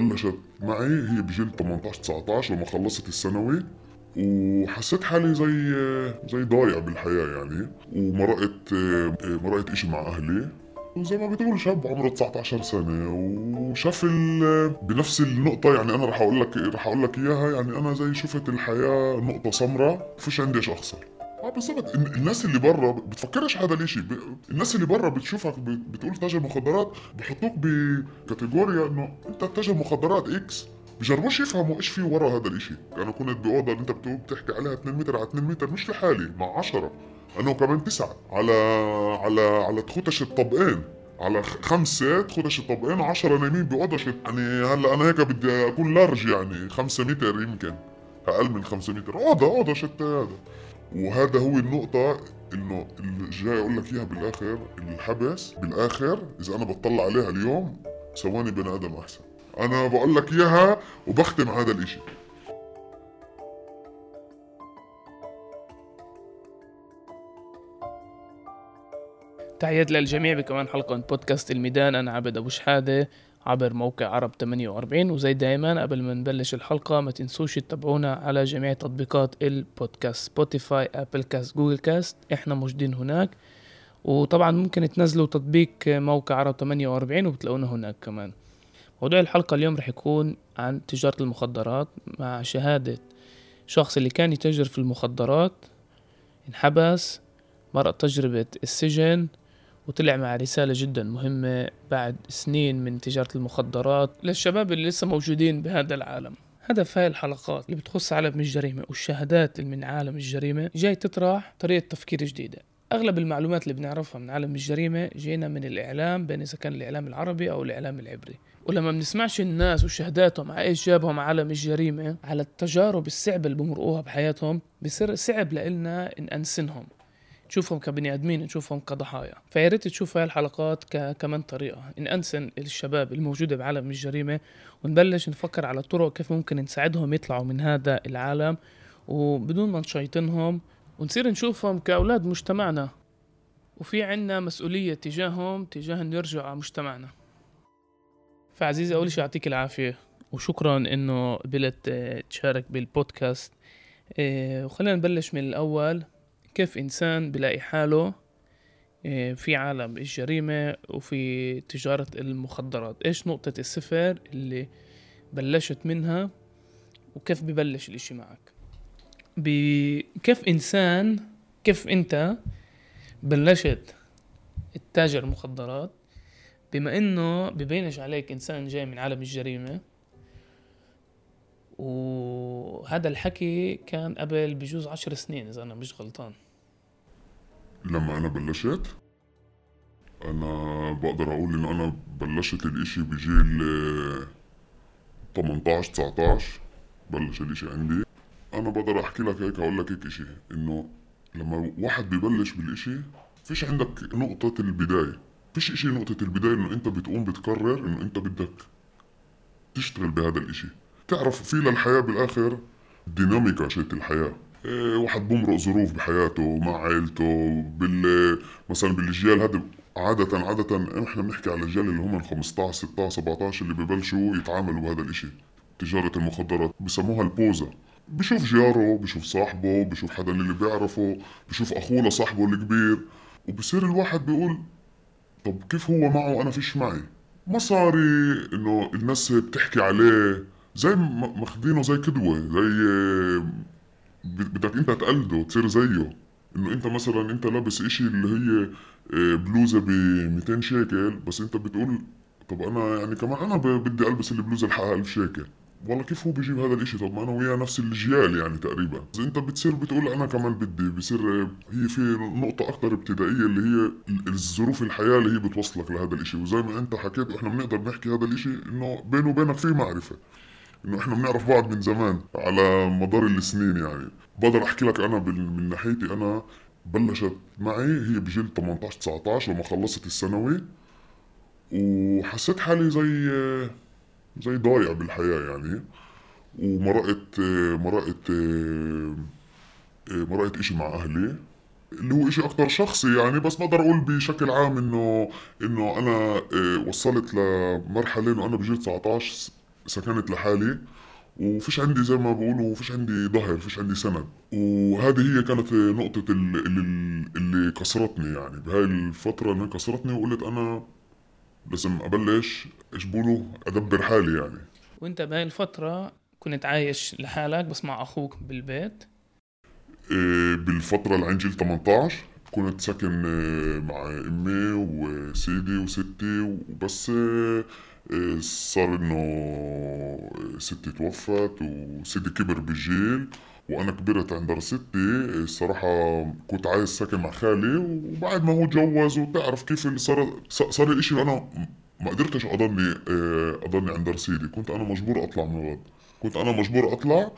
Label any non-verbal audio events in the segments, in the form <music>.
بلشت معي هي بجيل 18 19 لما خلصت الثانوي. وحسيت حالي زي زي ضايع بالحياة يعني. ومرقت مرقت إشي مع أهلي. وزي ما بتقول شاب عمره 19 سنة. وشاف بنفس النقطة يعني أنا رح أقول لك رح أقول لك إياها. يعني أنا زي شفت الحياة نقطة سمراء فيش عندي إيش أخسر بالضبط الناس اللي برا بتفكرش هذا الإشي. الناس اللي برا بتشوفك. بتقول تاجر مخدرات بحطوك بكاتيجوريا إنه أنت تاجر مخدرات إكس بجربوش يفهموا إيش في ورا هذا الإشي. أنا كنت بأوضة اللي أنت بتقول بتحكي عليها 2 متر على 2 متر مش لحالي مع 10 أنا وكمان تسعة. على على على تخوتش الطبقين. على خمسة تخوتش الطبقين 10 نايمين بأوضة يعني هلا أنا هيك بدي أكون لارج يعني 5 متر يمكن. أقل من 5 متر. أوضة أوضة شتى هذا. وهذا هو النقطة إنه اللي جاي أقول لك إياها بالآخر الحبس بالآخر إذا أنا بطلع عليها اليوم سواني بني آدم أحسن. أنا بقول لك إياها وبختم هذا الإشي. تحيات للجميع بكمان حلقة من بودكاست الميدان. أنا عبد أبو شحادة. عبر موقع عرب 48 وزي دايما قبل ما نبلش الحلقة ما تنسوش تتابعونا على جميع تطبيقات البودكاست Spotify Apple Cast Google Cast إحنا موجودين هناك. وطبعا ممكن تنزلوا تطبيق موقع عرب 48 وبتلاقونا هناك كمان. موضوع الحلقة اليوم رح يكون عن تجارة المخدرات مع شهادة شخص اللي كان يتاجر في المخدرات انحبس مرق تجربة السجن وطلع مع رسالة جدا مهمة بعد سنين من تجارة المخدرات للشباب اللي لسه موجودين بهذا العالم. هدف هاي الحلقات اللي بتخص عالم الجريمة والشهادات اللي من عالم الجريمة جاي تطرح طريقة تفكير جديدة. أغلب المعلومات اللي بنعرفها من عالم الجريمة جينا من الإعلام بين إذا كان الإعلام العربي أو الإعلام العبري. ولما بنسمعش الناس وشهاداتهم على إيش جابهم عالم الجريمة على التجارب الصعبة اللي بمرقوها بحياتهم بصير صعب لإلنا إن أنسنهم. نشوفهم كبني آدمين نشوفهم كضحايا. فيا ريت تشوف هاي الحلقات ك... كمان طريقة. إن أنسن الشباب الموجودة بعالم الجريمة ونبلش نفكر على طرق كيف ممكن نساعدهم يطلعوا من هذا العالم. وبدون ما نشيطنهم ونصير نشوفهم كأولاد مجتمعنا. وفي عنا مسؤولية تجاههم تجاه ان يرجعوا على مجتمعنا. فعزيزي أول شيء يعطيك العافية. وشكرا إنه قبلت تشارك بالبودكاست. إيه، وخلينا نبلش من الأول. كيف إنسان بلاقي حاله آه، في عالم الجريمة وفي تجارة المخدرات. إيش نقطة الصفر اللي بلشت منها وكيف ببلش الإشي معك؟ كيف إنسان كيف أنت بلشت التاجر مخدرات بما إنه ببينش عليك إنسان جاي من عالم الجريمة وهذا الحكي كان قبل بجوز عشر سنين إذا أنا مش غلطان. لما أنا بلشت أنا بقدر أقول إن أنا بلشت الإشي بجيل 18 19 بلش الإشي عندي. أنا بقدر أحكي لك هيك أقول لك هيك إشي إنه لما واحد ببلش بالإشي فيش عندك نقطة البداية. فيش إشي نقطة البداية إنه أنت بتقوم بتقرر إنه أنت بدك تشتغل بهذا الإشي. تعرف في للحياة بالآخر ديناميكا شت الحياة. واحد بمرق ظروف بحياته مع عائلته بال مثلا بالاجيال هذا عادة عادة إحنا بنحكي على الاجيال اللي هم 15 16 17 اللي ببلشوا يتعاملوا بهذا الإشي تجارة المخدرات بسموها البوزة. بشوف جاره بشوف صاحبه بشوف حدا اللي بيعرفه بشوف أخوه لصاحبه الكبير وبصير الواحد بيقول طب كيف هو معه وأنا فيش معي؟ مصاري إنه الناس بتحكي عليه زي ماخذينه زي كدوة زي بدك انت تقلده تصير زيه. إنه انت مثلا انت لابس إشي اللي هي آه، بلوزة ب 200 شيكل بس انت بتقول طب أنا يعني كمان أنا بدي ألبس البلوزة الحقها 1000 شيكل. والله كيف هو بيجيب هذا الإشي؟ طب ما أنا وياه نفس الجيال يعني تقريبا. اذا انت بتصير بتقول أنا كمان بدي بصير آه، هي في نقطة أكثر ابتدائية اللي هي الظروف الحياة اللي هي بتوصلك لهذا الإشي. وزي ما انت حكيت إحنا بنقدر نحكي هذا الإشي إنه بيني وبينك في معرفة. انه إحنا بنعرف بعض من زمان على مدار السنين يعني. بقدر أحكي لك أنا من ناحيتي أنا بلشت معي هي بجيل 18 19 لما خلصت الثانوي. وحسيت حالي زي زي ضايع بالحياة يعني. ومرقت مرقت مرقت إشي مع أهلي. اللي هو إشي أكتر شخصي يعني بس بقدر أقول بشكل عام إنه إنه أنا وصلت لمرحلة إنه أنا بجيل 19 سكنت لحالي وفيش عندي زي ما بقولوا فيش عندي ظهر فيش عندي سند. وهذه هي كانت نقطة اللي, اللي كسرتني يعني. بهاي الفترة اللي كسرتني وقلت أنا لازم أبلش إيش بقولوا أدبر حالي يعني. وأنت بهاي الفترة كنت عايش لحالك بس مع أخوك بالبيت؟ إيه، بالفترة اللي عندي 18 كنت ساكن إيه، مع أمي وسيدي وستي وبس إيه، صار إنه ستي توفت وسيدي كبر بالجيل وأنا كبرت عند ستي الصراحة كنت عايز ساكن مع خالي وبعد ما هو تجوز وتعرف كيف صار صار الاشي أنا ما قدرتش أضلني أضلني عند رصيدي. كنت أنا مجبور أطلع من الغد كنت أنا مجبور أطلع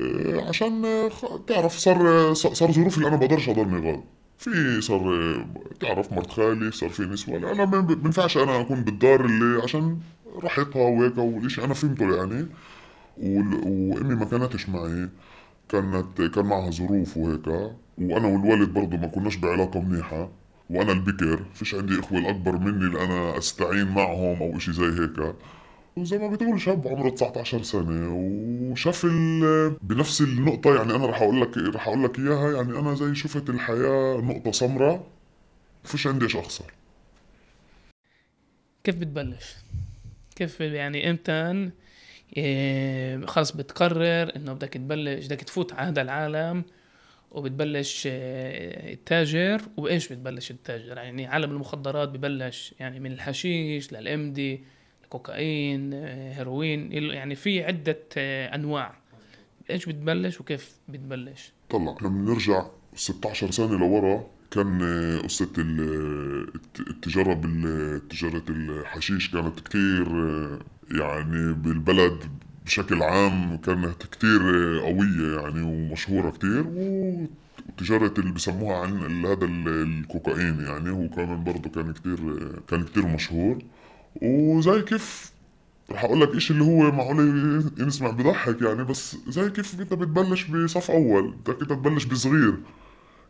آه، عشان آه، تعرف صار صار ظروفي اللي أنا بقدرش أضلني غاد في صار تعرف مرت خالي صار في نسوة. أنا ما بينفعش أنا أكون بالدار اللي عشان راحتها وهيك والشيء أنا فهمته يعني. وأمي ما كانتش معي. كانت كان معها ظروف وهيك. وأنا والوالد برضه ما كناش بعلاقة منيحة. وأنا البكر فيش عندي إخوة الأكبر مني اللي أنا أستعين معهم أو إشي زي هيك. وزي ما بتقول شاب عمره 19 سنة وشاف بنفس النقطة يعني أنا رح أقول لك رح أقول لك إياها. يعني أنا زي شفت الحياة نقطة سمراء فيش عندي إيش أخسر. كيف بتبلش؟ كيف يعني إمتى؟ إيه خلص بتقرر إنه بدك تبلش بدك تفوت على هذا العالم وبتبلش إيه تتاجر وبايش بتبلش تتاجر يعني عالم المخدرات ببلش يعني من الحشيش للإمدي. كوكايين هيروين يعني في عدة آه، أنواع. إيش بتبلش وكيف بتبلش؟ طلع لما نرجع 16 سنة لورا. كان آه، قصة التجارة بالتجارة الحشيش كانت كتير آه، يعني بالبلد بشكل عام كانت كتير قوية يعني ومشهورة كتير. وتجارة اللي بسموها عن هذا الكوكايين يعني. هو كمان برضه كان كتير كان كتير مشهور. وزي كيف رح أقول لك اشي اللي هو معقول ينسمع بضحك يعني بس زي كيف أنت بتبلش بصف أول بدك انت تبلش بصغير.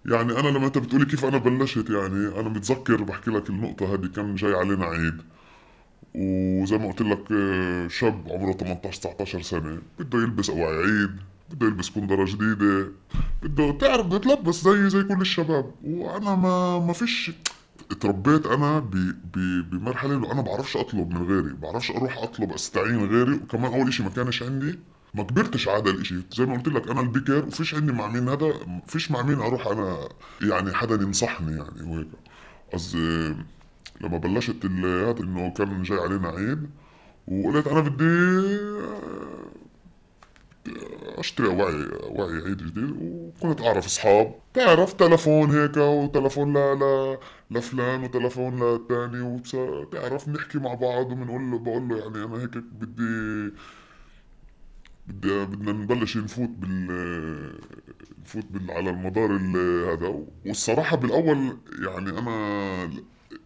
يعني أنا لما أنت بتقولي كيف أنا بلشت يعني أنا متذكر بحكي لك النقطة هذه كان جاي علينا عيد. وزي ما قلت لك شاب عمره 18 19 سنة بده يلبس أواعي عيد بده يلبس كندرة جديدة بده تعرف بده يتلبس زي زي كل الشباب. وأنا ما ما فيش اتربيت أنا بمرحلة إنه أنا بعرفش أطلب من غيري بعرفش أروح أطلب أستعين غيري وكمان أول إشي ما كانش عندي ما كبرتش على هذا الإشي. زي ما قلت لك أنا البكر وفيش عندي مع مين هذا فيش مع مين أروح أنا يعني حدا ينصحني يعني وهيك. قصدي لما بلشت هذا إنه كان جاي علينا عيد وقلت أنا بدي أشتري وعي وعي عيد جديد وكنت أعرف أصحاب. تعرف تلفون هيك وتلفون لفلان وتلفون للثاني وتعرف نحكي مع بعض وبنقول له بقول له يعني أنا هيك بدي بدي بدنا نبلش نفوت بال نفوت بال على المدار هذا. والصراحة بالأول يعني أنا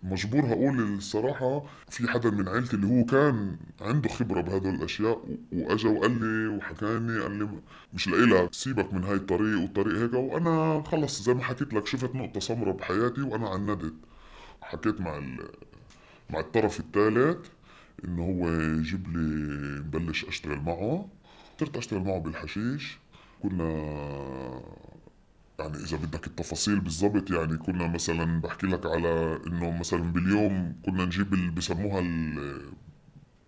مجبور هقول الصراحة في حدا من عيلتي اللي هو كان عنده خبرة بهدول الأشياء وأجا وقال لي وحكاني قال لي مش لك سيبك من هاي الطريق والطريق هيك. وأنا خلص زي ما حكيت لك شفت نقطة سمراء بحياتي وأنا عندت. حكيت مع مع الطرف الثالث إنه هو يجيب لي نبلش أشتغل معه. صرت أشتغل معه بالحشيش. كنا يعني إذا بدك التفاصيل بالضبط يعني كنا مثلا بحكي لك على إنه مثلا باليوم كنا نجيب اللي بسموها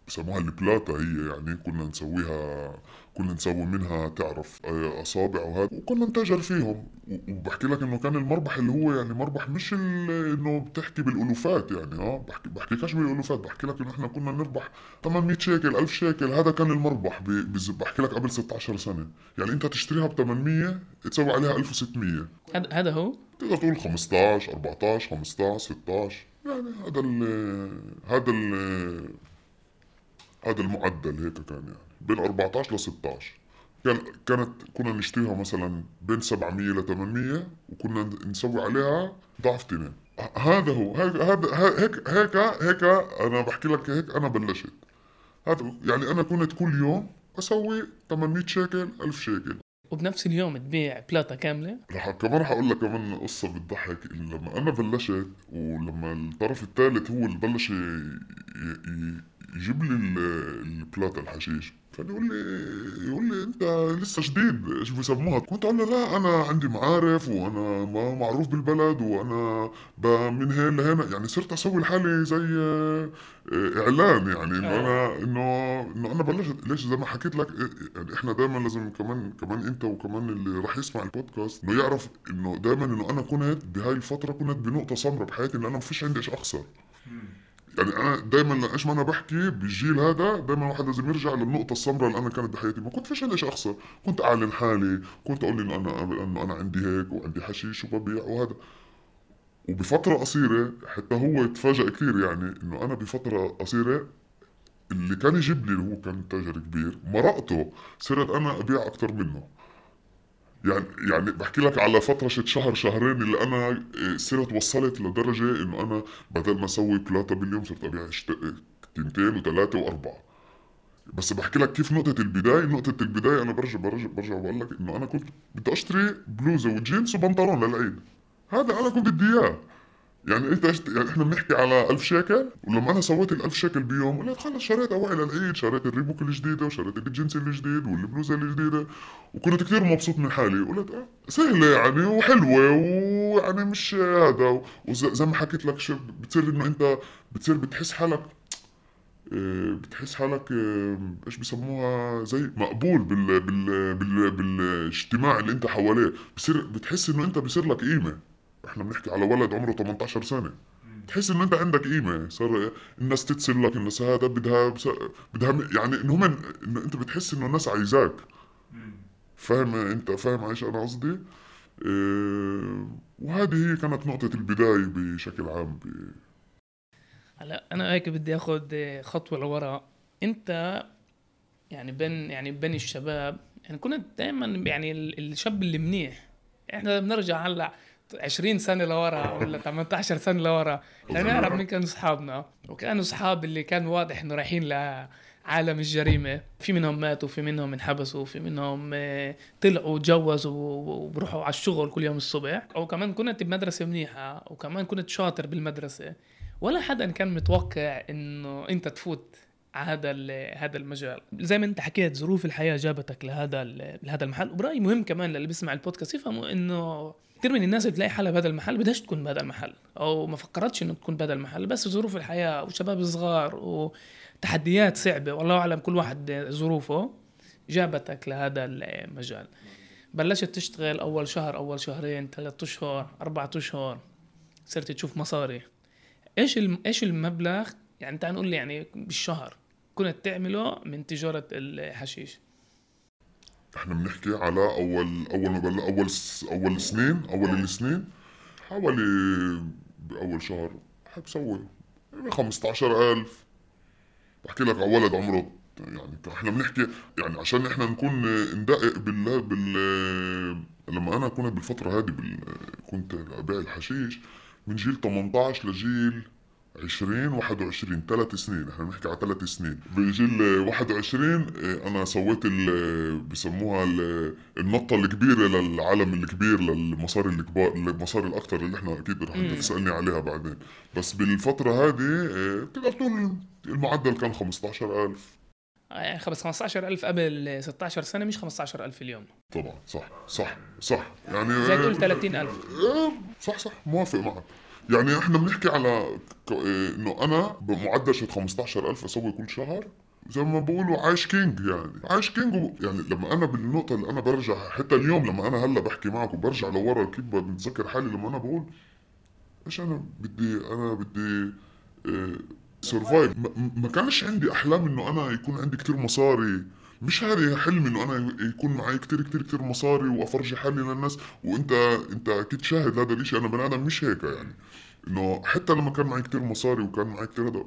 بسموها البلاتا هي يعني كنا نسويها كنا نسوي منها تعرف آه، أصابع وهذا. وكنا نتاجر فيهم. وبحكي لك إنه كان المربح اللي هو يعني مربح مش إنه بتحكي بالألوفات يعني آه بحكي بحكيكش بالألوفات. بحكي لك إنه إحنا كنا نربح 800 شيكل 1000 شيكل. هذا كان المربح بحكي لك قبل 16 سنة. يعني أنت تشتريها ب 800 تسوي عليها 1600 هذا هو؟ تقدر تقول 15 14 15 16 يعني هذا ال هذا ال هذا المعدل هيك كان يعني. بين 14 ل 16 كان كانت كنا نشتريها مثلا بين 700 ل 800 وكنا نسوي عليها ضعف تنين. هذا هو. هذا هيك هيك هيك أنا بحكي لك هيك أنا بلشت. هذا يعني أنا كنت كل يوم أسوي 800 شيكل 1000 شيكل. وبنفس اليوم تبيع بلاطة كاملة؟ رح كمان رح أقول لك كمان قصة بتضحك. لما أنا بلشت ولما الطرف الثالث هو اللي بلش يجيب لي ال- البلاطة الحشيش. كان يقول لي يقول لي انت لسه جديد إيش بيسموها كنت أقول له لا أنا عندي معارف وأنا ما معروف بالبلد وأنا من هين لهنا. يعني صرت أسوي لحالي زي آه، آه، إعلان يعني إنه أنا انه إنه أنا بلشت. ليش؟ زي ما حكيت لك آه، يعني إحنا دائما لازم كمان كمان أنت وكمان اللي راح يسمع البودكاست انه يعرف إنه دائما إنه أنا كنت بهاي الفترة كنت بنقطة سمراء بحياتي انه أنا ما فيش عندي إيش أخسر. يعني أنا دائما إيش ما أنا بحكي بالجيل هذا دائما الواحد لازم يرجع للنقطة السمراء اللي أنا كانت بحياتي. ما كنت فيش شيء اخسر كنت أعلن حالي. كنت أقول إنه أنا إنه أنا عندي هيك وعندي حشيش وببيع وهذا. وبفترة قصيرة حتى هو تفاجأ كثير يعني إنه أنا بفترة قصيرة اللي كان يجيب لي اللي هو كان تاجر كبير مرقته صرت أنا أبيع أكثر منه. يعني يعني بحكي لك على فترة شت شهر شهرين اللي أنا إيه، صرت وصلت لدرجة إنه أنا بدل ما أسوي بلاطة باليوم صرت أبيع شت- تنتين وثلاثة وأربعة. بس بحكي لك كيف نقطة البداية. نقطة البداية أنا برجع برجع برجع بقول لك إنه أنا كنت بدي أشتري بلوزة وجينز وبنطلون للعيد هذا أنا كنت بدي إياه. يعني انت اشت... يعني إحنا بنحكي على ألف شيكل؟ ولما أنا سويت الألف شيكل بيوم قلت خلص شريت اوعي للعيد شريت الريبوك الجديدة وشريت الجنس الجديد والبلوزة الجديدة وكنت كثير مبسوط من حالي. قلت آه سهلة يعني وحلوة ويعني مش هذا. وزي ما حكيت لك شو بتصير إنه أنت بتصير بتحس حالك آه، بتحس حالك آه، إيش بسموها؟ زي مقبول بال بال بال بالإجتماع اللي أنت حواليه. بصير بتحس إنه أنت بصير لك قيمة. إحنا بنحكي على ولد عمره 18 سنة. تحس انه أنت عندك قيمة. صار الناس تتصل لك الناس هذا بدها بس بدها يعني انه هم انه أنت بتحس إنه الناس عايزاك. فاهم أنت؟ فاهم إيش أنا قصدي؟ آه وهذه هي كانت نقطة البداية بشكل عام. ب... هلا أنا هيك بدي آخذ خطوة لورا. أنت يعني بين يعني بين الشباب يعني كنت دائما يعني ال- الشاب اللي منيح. إحنا بنرجع هلأ 20 سنة لورا ولا 18 سنة لورا. لنعرف مين كانوا أصحابنا. وكانوا أصحاب اللي كان واضح إنه رايحين لعالم الجريمة. في منهم ماتوا في منهم انحبسوا في منهم آه، طلعوا وتجوزوا وبروحوا على الشغل كل يوم الصبح. أو كمان كنت بمدرسة منيحة وكمان كنت شاطر بالمدرسة. ولا حدا كان متوقع إنه أنت تفوت على هذا هذا المجال. زي ما أنت حكيت ظروف الحياة جابتك لهذا لهذا المحل. وبرأيي مهم كمان للي بيسمع البودكاست يفهموا إنه كثير من الناس اللي تلاقي حالها بهذا المحل بدهاش تكون بهذا المحل أو ما فكرتش إنه تكون بهذا المحل بس ظروف الحياة وشباب صغار وتحديات صعبة والله أعلم كل واحد ظروفه جابتك لهذا المجال. بلشت تشتغل أول شهر أول شهرين ثلاثة أشهر أربعة أشهر صرت تشوف مصاري. إيش. إيش المبلغ؟ يعني تعال نقول لي يعني بالشهر كنت تعمله من تجارة الحشيش. إحنا بنحكي على أول أول ما بل أول. أول سنين أول السنين حوالي بأول شهر حبسوي 15000 بحكي لك على ولد عمره يعني إحنا بنحكي يعني عشان إحنا نكون ندقق بال بال لما أنا كنت بالفترة هذه بال... كنت أبيع الحشيش من جيل 18 لجيل 20 21 ثلاث سنين. إحنا بنحكي على ثلاث سنين. بجيل 21 آه، أنا سويت ال بسموها ال- النطه الكبيرة للعالم الكبير للمصاري الكبار المصاري الأكثر اللي إحنا أكيد رح. تسألني عليها بعدين. بس بالفترة هذه آه، تقدر تقول المعدل كان 15000 يعني خمس 15000 قبل 16 سنة مش 15000 اليوم. طبعا صح صح صح. يعني زي تقول 30000 آه، صح صح موافق معك. يعني إحنا بنحكي على آه، إنه أنا بمعدل شت 15000 أسوي كل شهر زي ما بقولوا عايش king يعني. عايش king يعني لما أنا بالنقطة اللي أنا برجع حتى اليوم لما أنا هلأ بحكي معك وبرجع لورا كيف بتذكر حالي لما أنا بقول إيش أنا بدي أنا بدي سرفايف ما كانش عندي أحلام إنه أنا يكون عندي كتير مصاري. مش هذه حلمي إنه أنا يكون معي كتير كتير كتير مصاري وافرجي حالي للناس وأنت أنت أكيد شاهد هذا الإشي. أنا بني آدم مش هيك يعني. إنه حتى لما كان معي كتير مصاري وكان معي كتير هذا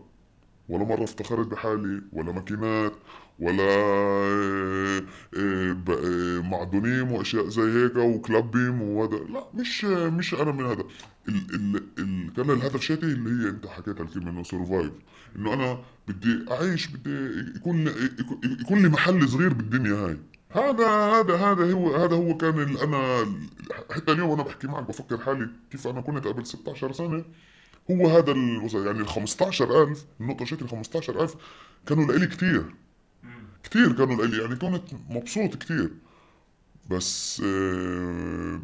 ولا مرة افتخرت بحالي ولا ماكينات ولا آه، آه، آه، معدونيم وأشياء زي هيك وكلاب بيم وهذا. لا مش مش أنا من هذا. ال ال ال كان الهدف شاتي اللي هي أنت حكيتها الكلمة إنه سرفايف إنه أنا بدي أعيش بدي يكون يكون- لي محل صغير بالدنيا هاي. هذا هذا هذا هو هذا هو كان أنا حتى اليوم وأنا بحكي معك بفكر حالي كيف أنا كنت قبل 16 سنة. هو هذا يعني ال 15000 النقطة شكل ال 15000 كانوا لإلي كتير. كتير كانوا لإلي يعني كنت مبسوط كتير. بس آه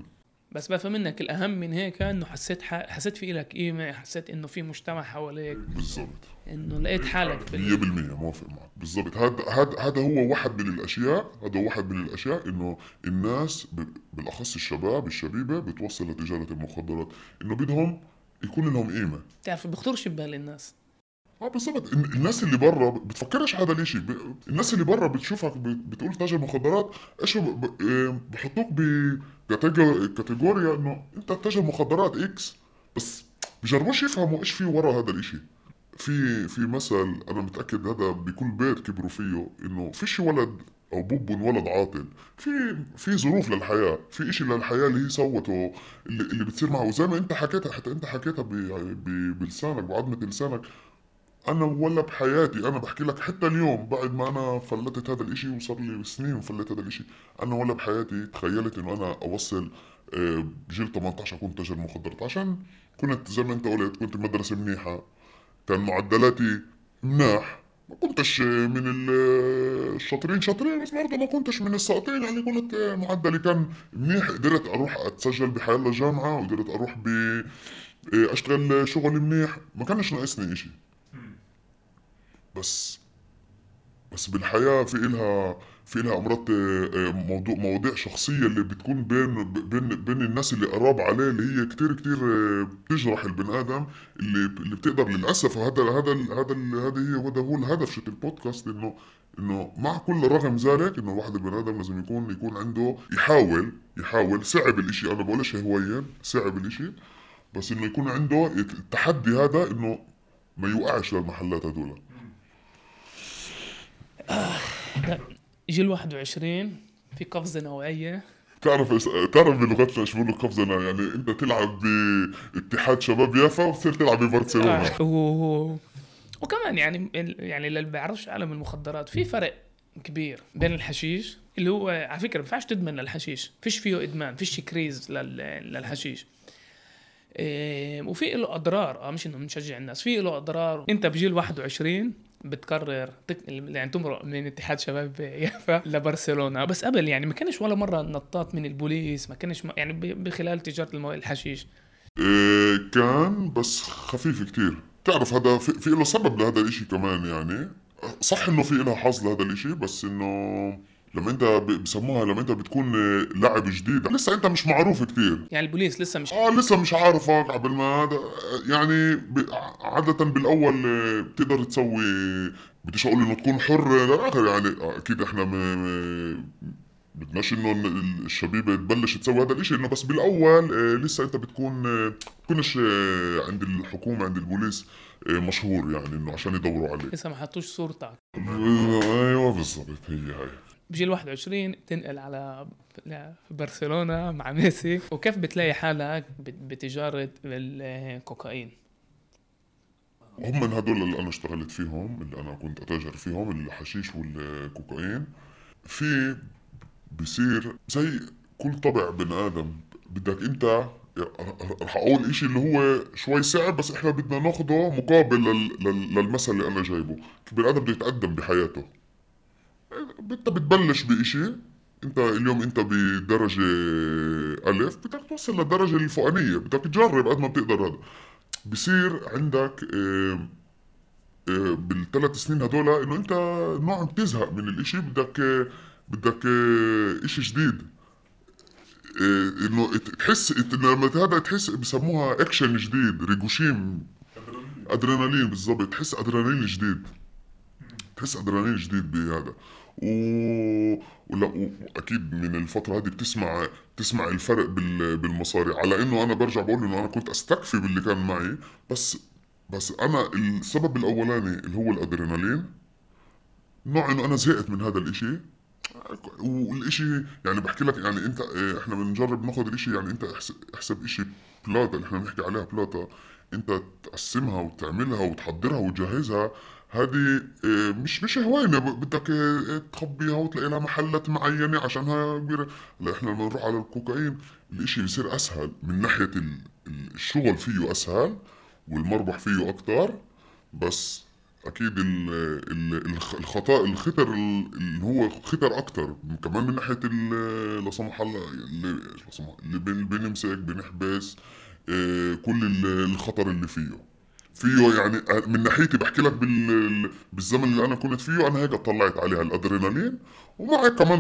بس بفهم منك الأهم من هيك إنه حسيت ح... حسيت في لك قيمة حسيت إنه في مجتمع حواليك. بالضبط. إنه لقيت حالك 100% بال... موافق معك. بالضبط. هذا هذا هذا هو واحد من الأشياء هذا واحد من الأشياء إنه الناس ب... بالأخص الشباب الشبيبة بتوصل لتجارة المخدرات. إنه بدهم يكون لهم قيمة. بتعرف بخطرش ببال الناس. آه بالضبط ال- الناس اللي برا بتفكرش هذا الإشي. ب... الناس اللي برا بتشوفك ب... بتقول تاجر مخدرات إيش ب... ب... إيه، بحطوك ب קטגוריה إنه أنت تاجر مخدرات X بس بجربوش يفهموا إيش في ورا هذا الإشي. في في مثل أنا متأكد هذا بكل بيت كبروا فيه إنه فيش ولد بنولد عاطل. في في ظروف للحياة. في إشي للحياة اللي هي سوته اللي, اللي بتصير معه. وزي ما أنت حكيتها حتى أنت حكيتها ب... ب... بلسانك بعظمة لسانك. أنا ولا بحياتي أنا بحكي لك حتى اليوم بعد ما أنا فلتت هذا الإشي وصار لي سنين فلت هذا الإشي. أنا ولا بحياتي تخيلت إنه أنا أوصل آه، بجيل 18 اكون تاجر مخدرات. عشان كنت زي ما أنت قلت كنت مدرسة منيحة كان معدلاتي مناح. ما كنتش آه، من ال- الشاطرين شاطرين بس برضه ما كنتش من الساقطين يعني كنت آه، معدلي كان منيح. قدرت أروح أتسجل بحيالله جامعة وقدرت أروح ب آه، أشتغل شغل منيح. ما كانش ناقصني إشي. بس بس بالحياة في إلها في إلها أمراض آه، آه، موضوع مواضيع شخصية اللي بتكون بين بين بين الناس اللي قراب عليه اللي هي كتير كتير آه، بتجرح البني آدم اللي اللي بتقدر للأسف هذا هذا هذا هذا هي هذا هو الهدف شت البودكاست إنه إنه مع كل رغم ذلك إنه الواحد البني آدم لازم يكون يكون عنده يحاول يحاول صعب الإشي. أنا بقولش هوين صعب الإشي بس إنه يكون عنده التحدي هذا إنه ما يوقعش للمحلات هذول جيل 21 في قفزة نوعية. تعرف إيش- تعرف بلغتنا إيش بيقولوا قفزنا يعني أنت تلعب باتحاد شباب يافا وتصير تلعب ببرشلونة. آه، و... وكمان يعني يعني اللي بيعرفش عالم المخدرات في فرق كبير بين الحشيش اللي هو على فكرة ما ينفعش تدمن الحشيش. فيش فيه إدمان فيش كريز لل... للحشيش. إيه وفي له أضرار. آه مش إنه بنشجع الناس في له أضرار. أنت بجيل 21 بتقرر تك... يعني تمرق من اتحاد شباب يافا لبرشلونة بس قبل يعني ما كانش ولا مرة نطاط من البوليس ما كانش. يعني. بخلال تجارة المو... الحشيش إيه كان بس خفيف كتير تعرف هذا في, في له سبب لهذا الإشي كمان يعني صح إنه في له حظ لهذا الإشي بس إنه لما انت بسموها لما انت بتكون آه، لاعب جديد. لسه انت مش معروف كتير. يعني البوليس لسه مش آه لسه مش عارفك قبل ما هذا. يعني ب- عادة بالأول آه، بتقدر تسوي بديش أقول إنه تكون حر للاخر يعني. آه، أكيد إحنا م... م... بدناش إنه ال- الشبيبه تبلش تسوي هذا الإشي إنه بس بالأول آه، لسه أنت بتكون آه، بتكونش آه، عند الحكومة عند البوليس آه، مشهور يعني إنه عشان يدوروا عليك. لسه ما حطوش صورتك. أيوه بالضبط هي هاي بجيل 21 تنقل على برشلونة مع ميسي. وكيف بتلاقي حالك بت- بتجارة الكوكايين؟ هم من هدول اللي أنا اشتغلت فيهم اللي أنا كنت أتاجر فيهم الحشيش والكوكايين. في بصير زي كل طبع بني آدم. بدك أنت رح أقول إشي اللي هو شوي صعب بس إحنا بدنا ناخده مقابل لل... لل... للمثل اللي أنا جايبه. البني آدم بده يتقدم بحياته. انت بتبلش بإشي. انت اليوم انت بدرجة ألف بدك توصل للدرجة الفوقانية بدك تجرب قد ما بتقدر هذا. بصير عندك آه، آه، بالثلاث سنين هدول إنه انت نوعا بتزهق من الإشي بدك بدك آه، إشي جديد. إنه تحس لما هذا تحس بسموها أكشن جديد ריגושים أدرينالين بالضبط. تحس أدرينالين جديد. تحس أدرينالين جديد بهذا. و... ولا واكيد من الفترة هذه بتسمع بتسمع الفرق بال... بالمصاري. على إنه أنا برجع بقول إنه أنا كنت أستكفي باللي كان معي بس بس أنا السبب الأولاني اللي هو الأدرينالين نوع إنه أنا زهقت من هذا الإشي. والإشي يعني بحكي لك يعني أنت آه، إحنا بنجرب ناخذ الإشي يعني أنت أحسب إشي بلاطه اللي إحنا بنحكي عليها بلاطه أنت تقسمها وتعملها وتحضرها وتجهزها. هذه آه، مش مش هواينه ب- بدك آه، تخبيها وتلاقي لها محلات معينة عشانها كبيرة. هلا إحنا لما نروح على الكوكايين. الإشي بيصير أسهل. من ال- الشغل فيه أسهل والمربح فيه أكتر. بس أكيد ال ال الخ- الخطأ الخطر ال- اللي هو خطر أكتر. كمان من ناحية لا سمح الله اللي بنمسك بنحبس آه، كل ال- الخطر اللي فيه. فيه يعني من ناحيتي بحكي لك بال بالزمن اللي أنا كنت فيه أنا هيك طلعت عليها الأدرينالين. ومع هيك كمان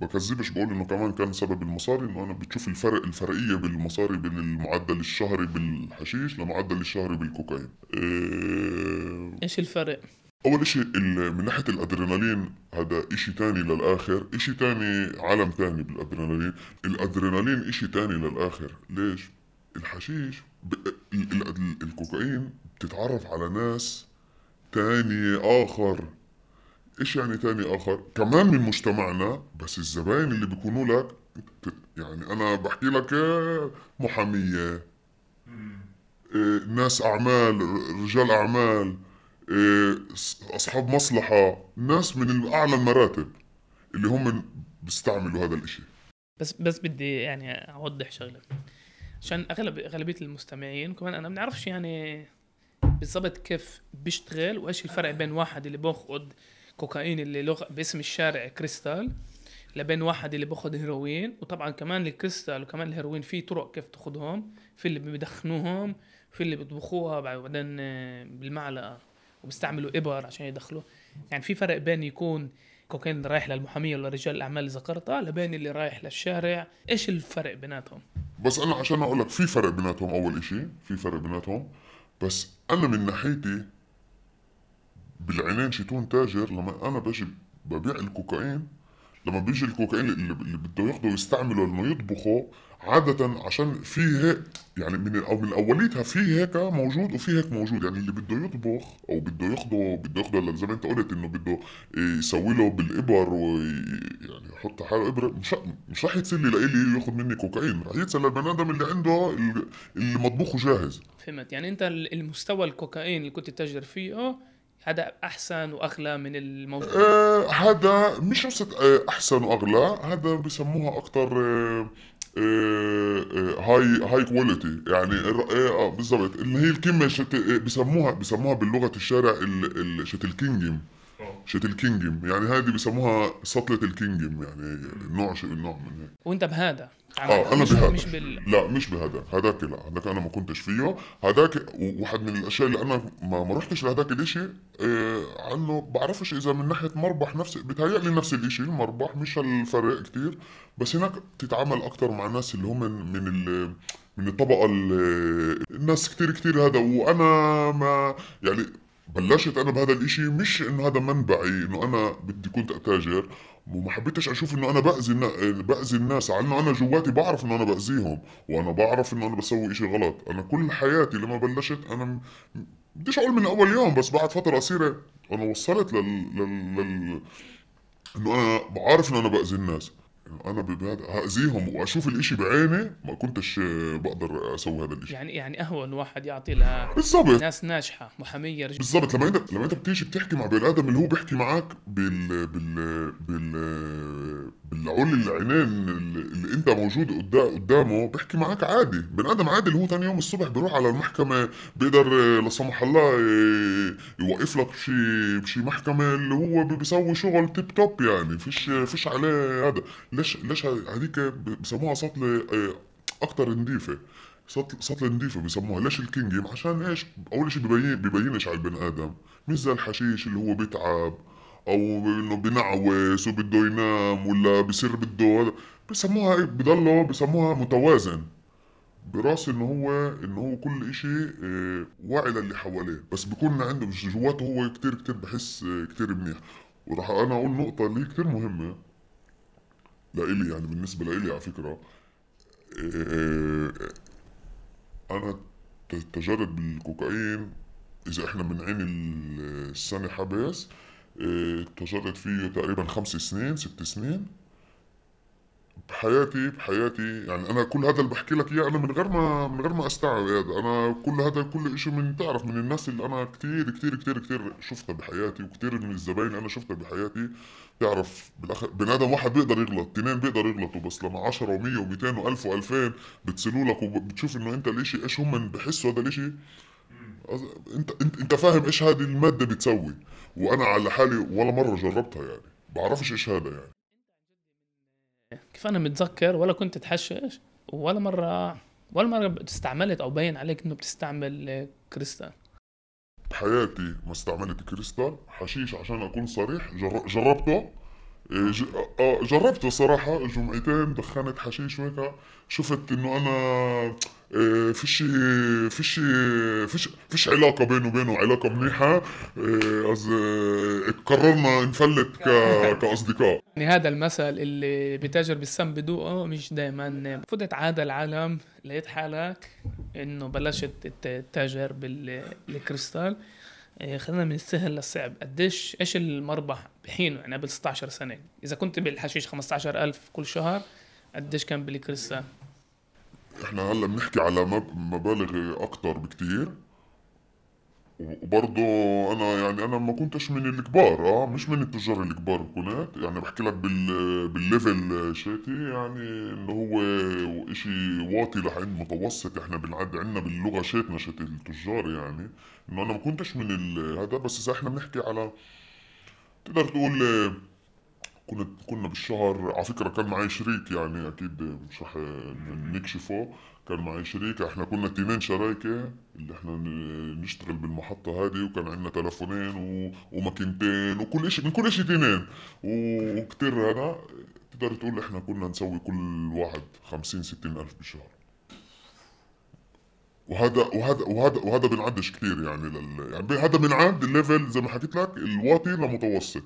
بكذبش بقول إنه كمان كان سبب المصاري إنه أنا بتشوف الفرق الفرقية بالمصاري بين المعدل الشهري بالحشيش لمعدل الشهري بالكوكايين. إيه. إيش الفرق؟ أول إشي من ناحية الأدرينالين هذا إشي تاني للآخر إشي تاني عالم تاني بالأدرينالين. الأدرينالين إشي تاني للآخر. ليش؟ الحشيش ب... ال... ال... ال... الكوكايين بتتعرف على ناس تاني آخر. إيش يعني تاني آخر؟ كمان من مجتمعنا بس الزباين اللي بيكونوا لك يعني أنا بحكي لك محامية آه، ناس أعمال ر- رجال أعمال آه، أص- أصحاب مصلحة ناس من أعلى المراتب اللي هم بيستعملوا هذا الإشي. بس بس بدي يعني أوضح شغلة. عشان اغلب أغلبية المستمعين وكمان أنا ما بنعرفش يعني بالضبط كيف بيشتغل وإيش الفرق بين واحد اللي باخذ كوكايين اللي لغ... باسم الشارع كريستال لبين واحد اللي باخذ هيروين. وطبعا كمان الكريستال وكمان الهيروين في طرق كيف تاخذهم في اللي بدخنوهم في اللي بيطبخوها بعدين آه، بالمعلقة وبيستعملوا إبر عشان يدخلوا. يعني في فرق بين يكون كوكايين رايح للمحامية ولا رجال الأعمال اللي ذكرتها لبين اللي رايح للشارع إيش الفرق بيناتهم؟ بس أنا عشان أقول لك في فرق بيناتهم أول إشي في فرق بيناتهم. بس أنا من ناحيتي بالعينين شيتون تاجر لما أنا باجي ببيع الكوكايين لما بيجي الكوكايين اللي, بده ياخده ويستعمله انه يطبخه عادة عشان في هيك يعني من أو من اوليتها في هيك موجود وفي هيك موجود. يعني اللي بده يطبخ أو بده ياخده بده ياخده زي ما أنت قلت إنه بده يسوي له بالإبر ويعني يحط حاله ابره مش مش راح يتصير لي لإلي ياخذ مني كوكايين. راح يتصل للبني آدم اللي عنده ال- اللي مطبوخه جاهز. فهمت. يعني أنت ال- المستوى الكوكايين اللي كنت تتاجر فيه هذا أحسن وأغلى من الموجود؟ آه هذا مش قصة آه أحسن وأغلى. هذا بسموها آه آه هاي هاي كواليتي يعني آه آه، بالضبط اللي هي الكلمة آه، بسموها بسموها باللغة الشارع ال- ال- شت الكينجم شت الكينجم يعني هذه بسموها سطلة الكينجم يعني نوع شيء نوع من هيك. وانت بهذا. آه أنا مش, بهذا. مش بال لا مش بهذا. هذاك لا. هذاك أنا ما كنتش فيه. هذاك واحد من الأشياء اللي أنا ما, ما رحتش لهذاك الإشي آه عنه بعرفش إذا من ناحية مربح نفس بتهيألي نفس الإشي المربح مش الفرق كتير. بس هناك تتعامل أكتر مع ناس اللي هم من من ال من الطبقة ال- الناس كتير كتير هذا. وأنا ما يعني بلشت أنا بهذا الإشي مش انه هذا منبعي إنه أنا بدي كنت أتاجر وما حبيتش أشوف إنه أنا بأذي بأذي الناس. على إنه أنا جواتي بعرف إنه أنا بأذيهم وأنا بعرف إنه أنا بسوي إشي غلط. أنا كل حياتي لما بلشت أنا بديش أقول من أول يوم بس بعد فترة قصيرة أنا وصلت لل, لل... لل... إنه أنا بعرف إنه أنا بأذي الناس. أنا بهذا هاذيهم وأشوف الإشي بعيني ما كنتش آه، بقدر أسوي هذا الإشي. يعني يعني أهون واحد يعطي لها بالضبط. ناس ناجحة محامية رجال بالضبط. لما أنت لما أنت بتيجي بتحكي مع بني آدم اللي هو بيحكي معك بال بال بال بالعول العينين اللي انت موجود قدا- قدامه بيحكي معك عادي. بني آدم عادي اللي هو ثاني يوم الصبح بيروح على المحكمة بيقدر لا سمح الله يوقف لك بشي بشي محكمة اللي هو بي- بيسوي شغل tip top يعني. فيش فيش عليه هذا. ليش ليش هذيك بسموها سطله أكتر نظيفه سطل سطل نظيفة بيسموها. ليش ال קינגים؟ عشان إيش؟ أول شيء ببين ببينش على البني آدم. مش زي الحشيش اللي هو بيتعب. أو إنه بنعوس وبده ينام ولا بصير بده هذا بسموها هيك بضله بسموها متوازن. براس إنه هو إنه هو كل إشي آه، واعي للي حواليه. بس بيكون عنده جواته هو كتير كتير بحس آه، كتير منيح. وراح أنا أقول نقطة اللي كتير مهمة لإلي يعني بالنسبة لإلي على فكرة آه، أنا تجرد بالكوكايين إذا إحنا من عين ال- السنة حبس تجرد فيه تقريبا خمس سنين ست سنين. بحياتي بحياتي يعني أنا كل هذا اللي بحكي لك إياه أنا من غير ما من غير ما أستوعب هذا أنا كل هذا كل شيء من تعرف من الناس اللي أنا كتير كتير كتير كتير شفتها بحياتي وكتير من الزباين اللي أنا شفتها بحياتي. تعرف بالاخر بني آدم واحد بيقدر يغلط اثنين بيقدر يغلطوا بس لما 10 و100 و200 و1000 و2000 بتصلوا لك وبتشوف إنه أنت الإشي إيش هم بحسوا هذا الإشي؟ أنت أنت أنت فاهم إيش هذه المادة بتسوي. وأنا على حالي ولا مرة جربتها يعني. بعرفش إيش هذا يعني. كيف أنا متذكر ولا كنت تحشش ولا مرة ولا مرة استعملت أو بين عليك إنه بتستعمل كريستال؟ بحياتي ما استعملت كريستال. حشيش عشان أكون صريح. جر... جربته. جربته صراحة جمعتين دخنت حشيش وهيك. شفت إنه أنا إيه، فيش فيش فيش فيش علاقة بينه وبينه علاقة منيحة. إيه، قررنا نفلت ك... كأصدقاء. يعني هذا المثل اللي بيتاجر بالسم بدوقه مش دائما فتت عادة العالم لقيت حالك إنه بلشت تت- تتاجر بال- بالكريستال. خلينا من السهل للصعب. قديش إيش المربح بحينه؟ يعني قبل 16 سنة. إذا كنت بالحشيش 15000 كل شهر قديش كان بالكريستال إحنا هلأ بنحكي على مب- مبالغ أكتر بكتير. وبرضه أنا يعني أنا ما كنتش من الكبار آه مش من التجار الكبار كنت يعني بحكي لك بال بال level شاتي يعني انه هو إشي واطي لعند متوسط. إحنا بنعد عندنا باللغة شاتنا شات التجار يعني. إنه أنا ما كنتش من هذا بس إذا إحنا بنحكي على تقدر تقول آه، كنا بالشهر على فكرة كان معي شريك يعني أكيد مش رح نكشفه. كان معي شريك إحنا كنا تنين شرايكة اللي إحنا نشتغل بالمحطة هذه وكان عندنا تلفونين و... وماكينتين وكل إشي من كل إشي تنين وكتير هذا تقدر تقول إحنا كنا نسوي كل واحد خمسين ستين ألف بالشهر وهذا وهذا وهذا وهذا بنعدش كثير يعني لل يعني هذا بنعد ال level زي ما حكيت لك الواطي لمتوسط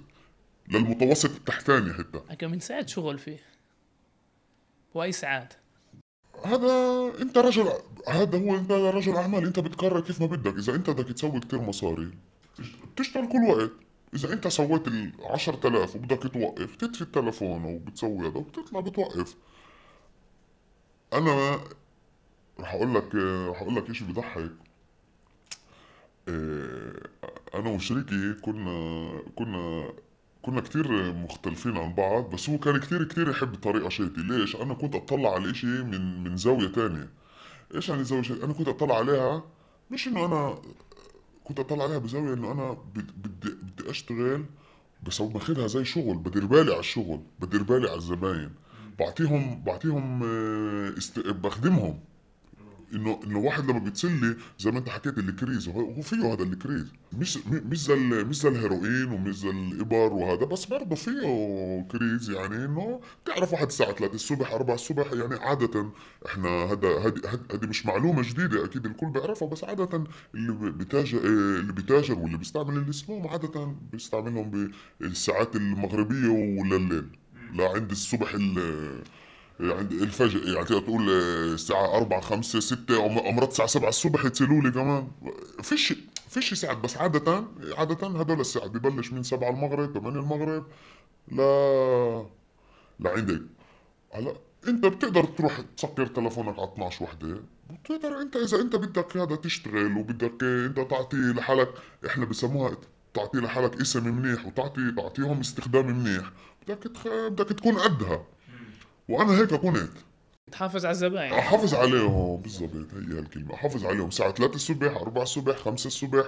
للمتوسط التحتاني حتى. كم من ساعة شغل فيه. واي ساعات هذا انت رجل هذا هو انت رجل أعمال انت بتقرر كيف ما بدك. إذا انت بدك تسوي كتير مصاري بتشتغل كل وقت. إذا انت سويت ال 10000 وبدك توقف تطفي التلفون وبتسوي هذا وبتطلع بتوقف. أنا رح أقول لك رح أقول لك شيء بضحك. إيه، أنا وشريكي كنا كنا كنا كتير مختلفين عن بعض بس هو كان كتير كتير يحب طريقة شيتي ليش؟ أنا كنت أطلع على الإشي من من زاوية تانية إيش يعني زاوية شيتي؟ أنا كنت أطلع عليها مش إنه أنا كنت أطلع عليها بزاوية إنه أنا بد- بدي بدي أشتغل بس باخدها زي شغل بدير بالي على الشغل بدير بالي على الزباين بعطيهم بعطيهم آه،. بخدمهم إنه إنه واحد لما بيتسلي زي ما أنت حكيت ال קריז هو فيه هذا ال קריז مش مش زي مش زي الهيروين ومش زي الإبر وهذا بس برضه فيه קריז يعني إنه بتعرف واحد الساعة 3 الصبح 4 الصبح يعني عادة إحنا هذا هذه هذه مش معلومة جديدة أكيد الكل بيعرفها بس عادة اللي بيتاجر اللي بيتاجر واللي بيستعمل السموم عادة بيستعملهم بالساعات المغربية ولا الليل لعند الصبح ال- عند الفجر يعني تقدر تقول آه، الساعة 4 5 6 أو أمرات الساعة 7 الصبح يتصلوا لي كمان. فيش فيش ساعات بس عادة عادة هدول الساعات ببلش من 7 المغرب 8 المغرب ل لعندك هلا أنت بتقدر تروح تسكر تلفونك على 12 وحدة؟ بتقدر أنت إذا أنت بدك هذا تشتغل وبدك أنت تعطي لحالك إحنا بسموها تعطي لحالك اسم منيح وتعطي تعطيهم استخدام منيح. بدك تخ... بدك تكون قدها. وأنا هيك كنت تحافظ على الزباين. أحافظ عليهم بالضبط هي هالكلمه أحافظ عليهم. الساعة 3 الصبح 4 الصبح 5 الصبح.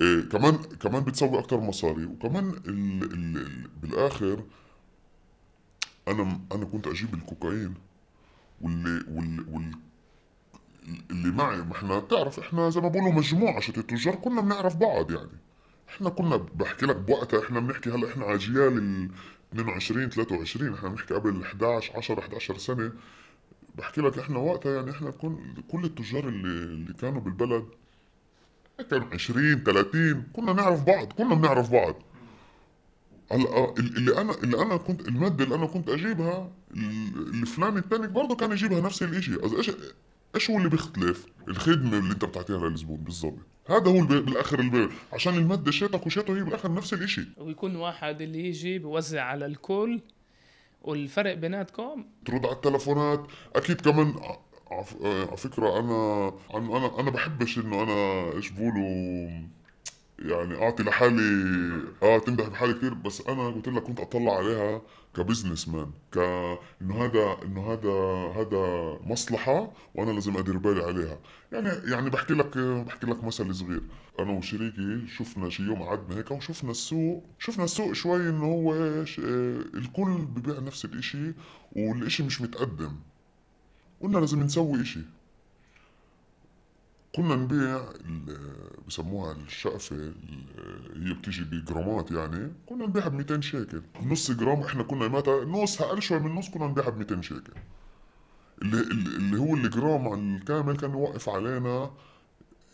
إيه كمان كمان بتسوي أكتر مصاري. وكمان ال ال ال بالآخر أنا أنا كنت أجيب الكوكايين. واللي وال وال اللي معي ما إحنا بتعرف إحنا زي ما بقولوا مجموعة شت التجار كنا بنعرف بعض يعني. إحنا كنا بحكي لك بوقتها إحنا بنحكي هلأ إحنا على اجيال ال 22 23 إحنا بنحكي قبل 11 10 11 سنة. بحكي لك إحنا وقتها يعني إحنا كل كل التجار اللي اللي كانوا بالبلد كانوا 20 30 كنا نعرف بعض كنا بنعرف بعض. هلا اللي أنا اللي أنا كنت المادة اللي أنا كنت أجيبها ال- الفلان الثاني برضه كان يجيبها نفس الشيء إيش إيش هو اللي بيختلف؟ الخدمة اللي أنت بتعطيها للزبون بالضبط. هذا هو البي... بالآخر البيع عشان الماده شيتك وشيته هي بالآخر نفس الشيء ويكون واحد اللي يجي بيوزع على الكل والفرق بيناتكم. ترد على التلفونات. أكيد كمان آه، على فكرة أنا أنا أنا بحبش إنه أنا إيش بقولوا يعني أعطي لحالي آه تمدح بحالي كثير بس أنا قلت لك كنت أطلع عليها كبزنس مان ك إنه هذا إنه هذا هذا مصلحة وأنا لازم أدير بالي عليها. يعني يعني بحكي لك بحكي لك مثل صغير. أنا وشريكي شفنا شي يوم قعدنا هيك وشفنا السوق شفنا السوق شوي إنه هو آه، الكل ببيع نفس الإشي والإشي مش متقدم. قلنا لازم نسوي إشي. كنا نبيع بسموها الشقفة ال- هي بتيجي بجرامات يعني كنا نبيعها ب 200 شيكل. نص جرام إحنا كنا متى؟ نص أقل شوي من نص كنا نبيعها ب 200 شيكل. اللي, اللي هو الجرام الكامل كان يوقف علينا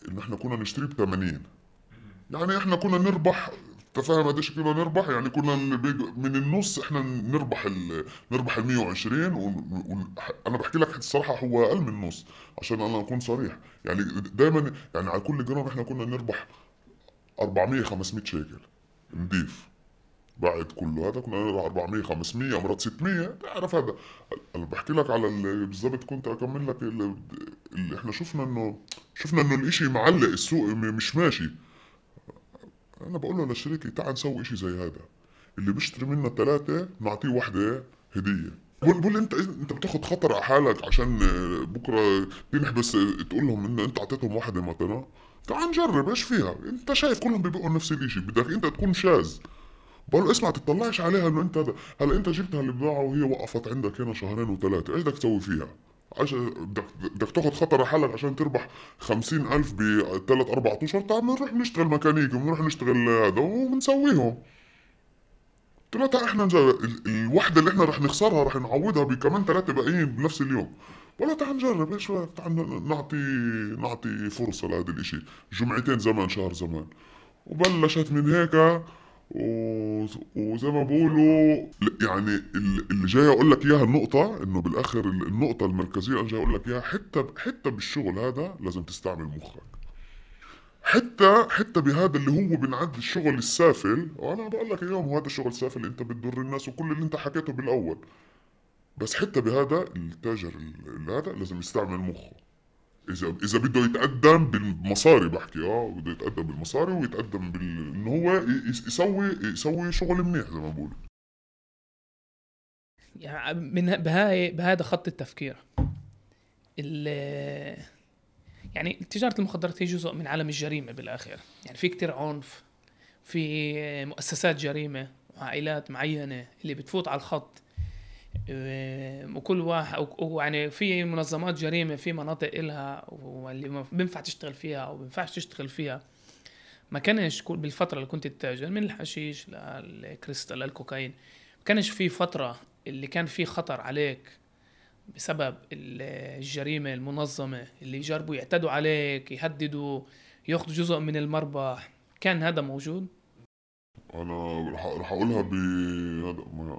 إن إحنا كنا نشتريه ب 80 يعني إحنا كنا نربح تفاهم قديش كنا نربح؟ يعني كنا من النص إحنا نربح ال نربح ال 120 و... و... أنا بحكي لك الصراحة هو أقل من النص عشان أنا أكون صريح. يعني دائما يعني على كل جرام إحنا كنا نربح 400 500 شيكل. نضيف. بعد كله هذا كنا نربح 400 500 مرات 600 تعرف هذا. أنا بحكي لك على ال- بالضبط كنت أكمل لك ال- اللي إحنا شفنا انه شفنا إنه الإشي معلق السوق مش ماشي. أنا بقول له لشريكي تعال نسوي إشي زي هذا. اللي بيشتري منا ثلاثة نعطيه واحدة هدية. بقول أنت أنت بتاخد خطر على حالك عشان بكرة تنح بس تقول لهم إن أنت أعطيتهم واحدة مثلا تعال نجرب إيش فيها؟ أنت شايف كلهم بيبيعوا نفس الإشي بدك أنت تكون شاذ. بقول اسمع تطلعش عليها إنه أنت هلا أنت جبتها البضاعة وهي وقفت عندك هنا شهرين وثلاثة إيش بدك تسوي فيها؟ عشان بدك تاخذ خطر على حالك عشان تربح خمسين ألف بثلاث أربع أشهر تعال بنروح نشتغل ميكانيكي بنروح نشتغل هذا وبنسويهم تعال إحنا نجرب ال- الوحدة اللي إحنا رح نخسرها رح نعوضها بكمان ثلاثة باقيين بنفس اليوم. ولا تعال نجرب إيش تعال نعطي نعطي فرصة لهذا الإشي. جمعتين زمان شهر زمان. وبلشت من هيك. وزي ما بقولوا يعني ال- اللي جاي أقول لك إياها النقطة إنه بالآخر ال- النقطة المركزية أنا جاي أقول لك إياها حتى حتى بالشغل هذا لازم تستعمل مخك. حتى حتى بهذا اللي هو بنعد الشغل السافل وأنا بقول لك اليوم هذا الشغل السافل أنت بتضر الناس وكل اللي أنت حكيته بالأول. بس حتى بهذا التاجر ال- هذا لازم يستعمل مخه. اذا إذا بده يتقدم بالمصاري بحكي آه بده يتقدم بالمصاري ويتقدم بال إنه هو يسوي يسوي شغل منيح زي ما بقول. يعني من بهاي بهذا خط التفكير. ال- يعني تجارة المخدرات هي جزء من عالم الجريمة بالآخر. يعني في كتير عنف في مؤسسات جريمة وعائلات معينة اللي بتفوت على الخط. وكل واحد ويعني في منظمات جريمة في مناطق إلها واللي بينفع تشتغل فيها أو بينفعش تشتغل فيها. ما كانش بالفترة اللي كنت تتاجر من الحشيش للكريستال للكوكايين ما كانش في فترة اللي كان في خطر عليك بسبب ال- الجريمة المنظمة اللي يجربوا يعتدوا عليك يهددوا ياخذوا جزء من المربح. كان هذا موجود. أنا رح رح أقولها ب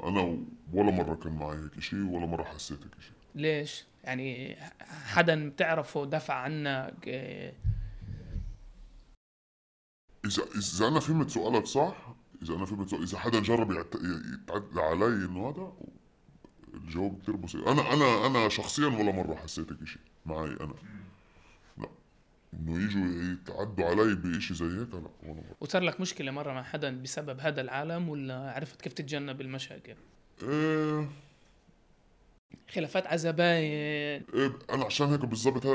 أنا ولا مرة كان معي هيك شيء ولا مرة حسيت هيك شيء ليش؟ يعني حدا بتعرفه دفع عنك إذا إذا أنا فهمت سؤالك صح إذا أنا فهمت سؤال إذا حدا جرب يتعدى علي إنه هذا الجواب كثير بسيط. أنا أنا أنا شخصيا ولا مرة حسيت هيك شيء معي أنا. إنه يجوا يتعدوا علي بشيء زي هيك؟ لا مره وصار لك مشكلة مرة مع حدا بسبب هذا العالم ولا عرفت كيف تتجنب المشاكل؟ إيه. خلافات على زباين إيه أنا عشان هيك بالضبط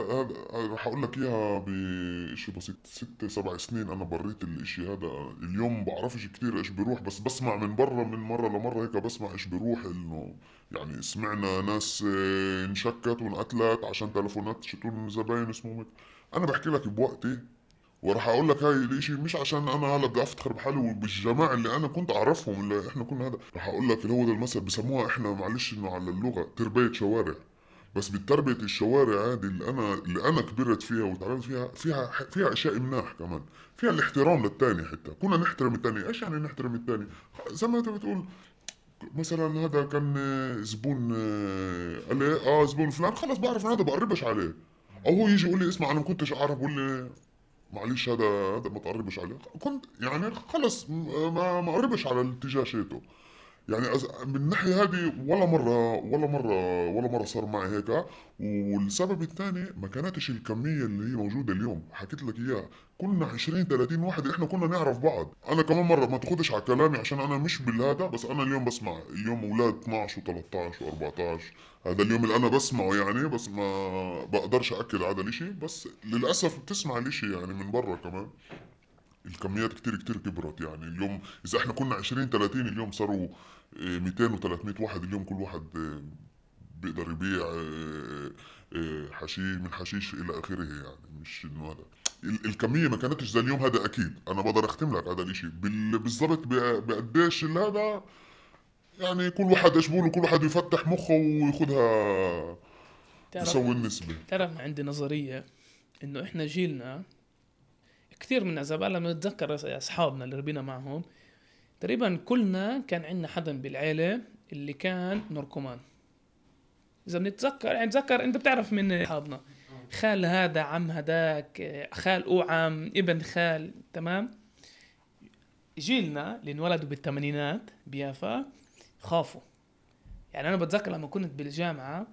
رح أقول لك إياها بشيء بسيط. ست سبع سنين أنا بريت الإشي هذا. اليوم بعرفش كتير إيش بيروح بس بسمع من برا من مرة لمرة هيك بسمع إيش بيروح إنه يعني سمعنا ناس آه، انشكت وانقتلت عشان تلفونات شتون زباين اسمهم هيك. أنا بحكي لك بوقتي وراح أقول لك هاي الإشي مش عشان أنا هلا بدي افتخر بحالي وبالجماعة اللي أنا كنت أعرفهم اللي إحنا كنا هذا. راح أقول لك اللي هو ده المثل بسموها إحنا معلش إنه على اللغة تربية شوارع. بس بالتربيه الشوارع هذه اللي أنا اللي أنا كبرت فيها وتعلمت فيها فيها فيها أشياء مناح كمان. فيها الاحترام للتاني حتى. كنا نحترم التاني. إيش يعني نحترم التاني؟ زي ما أنت بتقول مثلا هذا كان زبون آه، قال لي آه زبون فلان. خلص بعرف هذا بقربش عليه. أو يجي يقول لي اسمع أنا ما كنتش أعرف بقول لي معلش هذا هذا ما تقربش عليه. كنت يعني خلص ما ما قربش على الاتجاه شيته يعني من الناحيه هذه ولا مرة ولا مرة ولا مرة صار معي هيك. والسبب الثاني ما كانتش الكمية اللي هي موجودة اليوم. حكيت لك إياها. كنا 20 30 واحد إحنا كنا نعرف بعض. أنا كمان مرة ما تاخدش على كلامي عشان أنا مش بالهذا بس أنا اليوم بسمع. اليوم أولاد 12 و13 و14 هذا اليوم اللي أنا بسمعه يعني بس ما بقدرش أكد على الإشي. بس للأسف بتسمع الإشي يعني من برا كمان. الكميات كتير كتير كبرت يعني. اليوم إذا إحنا كنا 20 30 اليوم صاروا 200 و300 واحد اليوم كل واحد آه، بيقدر يبيع آه، آه، حشيش من حشيش إلى آخره يعني مش إنه هذا. ال- الكمية ما كانتش زي اليوم هذا أكيد. أنا بقدر أختم لك هذا الإشي. بال- بالضبط بقديش هذا يعني كل واحد إيش بقولوا كل واحد يفتح مخه وياخذها يسوي النسبة. تعرف عندي نظرية إنه إحنا جيلنا كثير من زمان لما نتذكر أصحابنا اللي ربينا معهم تقريبا كلنا كان عندنا حدا بالعيلة اللي كان نركومان إذا بنتذكر يعني تذكر أنت بتعرف من أصحابنا. خال هذا عم هداك خال أوعم ابن خال تمام؟ جيلنا اللي انولدوا بالثمانينات بيافا خافوا. يعني أنا بتذكر لما كنت بالجامعة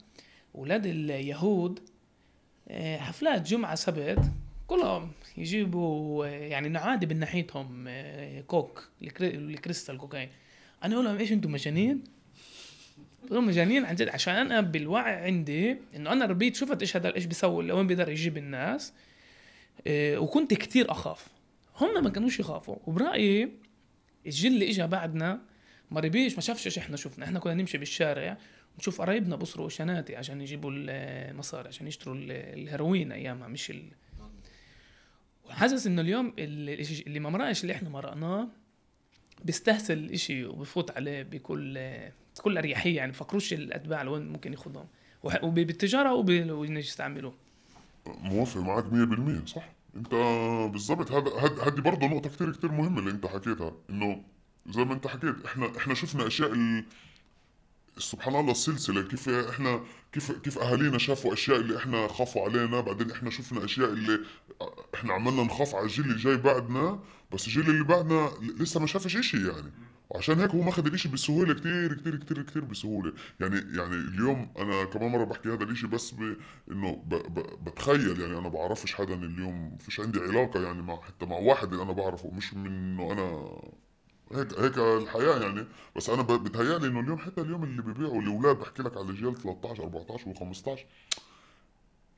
ولاد اليهود آه، حفلات جمعة سبت كلهم يجيبوا آه، يعني نعادي من ناحيتهم آه، كوك الكري- الكريستال كوكايين. أنا أقول لهم إيش أنتم مجانين؟ لهم مجانين عن جد عشان أنا بالوعي عندي إنه أنا ربيت شفت إيش هذا إيش بيسوي لوين بيقدر يجيب الناس آه، وكنت كتير أخاف. هم ما كانوش يخافوا. وبرأيي الجيل اللي اجى بعدنا ما ربيش ما شافش إيش إحنا شفنا. إحنا كنا نمشي بالشارع ونشوف قرايبنا بصروا شناتي عشان يجيبوا المصاري عشان يشتروا ال- الهيروين أيامها مش ال... وحاسس إنه اليوم اللي ما مرقش اللي إحنا مرقناه بيستهسل الاشي وبفوت عليه بكل بكل أريحية يعني بفكروش الأتباع لوين ممكن ياخذهم وبالتجارة وب- ويستعملوه موافق معك 100% صح. أنت بالضبط هذا هاد- هذه برضه نقطة كتير كتير مهمة اللي أنت حكيتها إنه زي ما أنت حكيت إحنا إحنا شفنا أشياء ال... سبحان الله السلسلة كيف إحنا كيف كيف أهالينا شافوا أشياء اللي إحنا خافوا علينا بعدين إحنا شفنا أشياء اللي إحنا عملنا نخاف على الجيل اللي جاي بعدنا بس الجيل اللي بعدنا لسه ما شافش إشي يعني وعشان هيك هو ماخذ الإشي بسهولة كتير كتير كتير كتير بسهولة يعني يعني اليوم أنا كمان مرة بحكي هذا الإشي بس. إنه. بتخيل يعني أنا بعرفش حدا اليوم فيش عندي علاقة يعني مع حتى مع واحد اللي أنا بعرفه مش من إنه أنا هيك هيك الحياة يعني. بس أنا بتهيألي إنه اليوم حتى اليوم اللي ببيعوا الاولاد بحكي لك على جيل 13 14 و15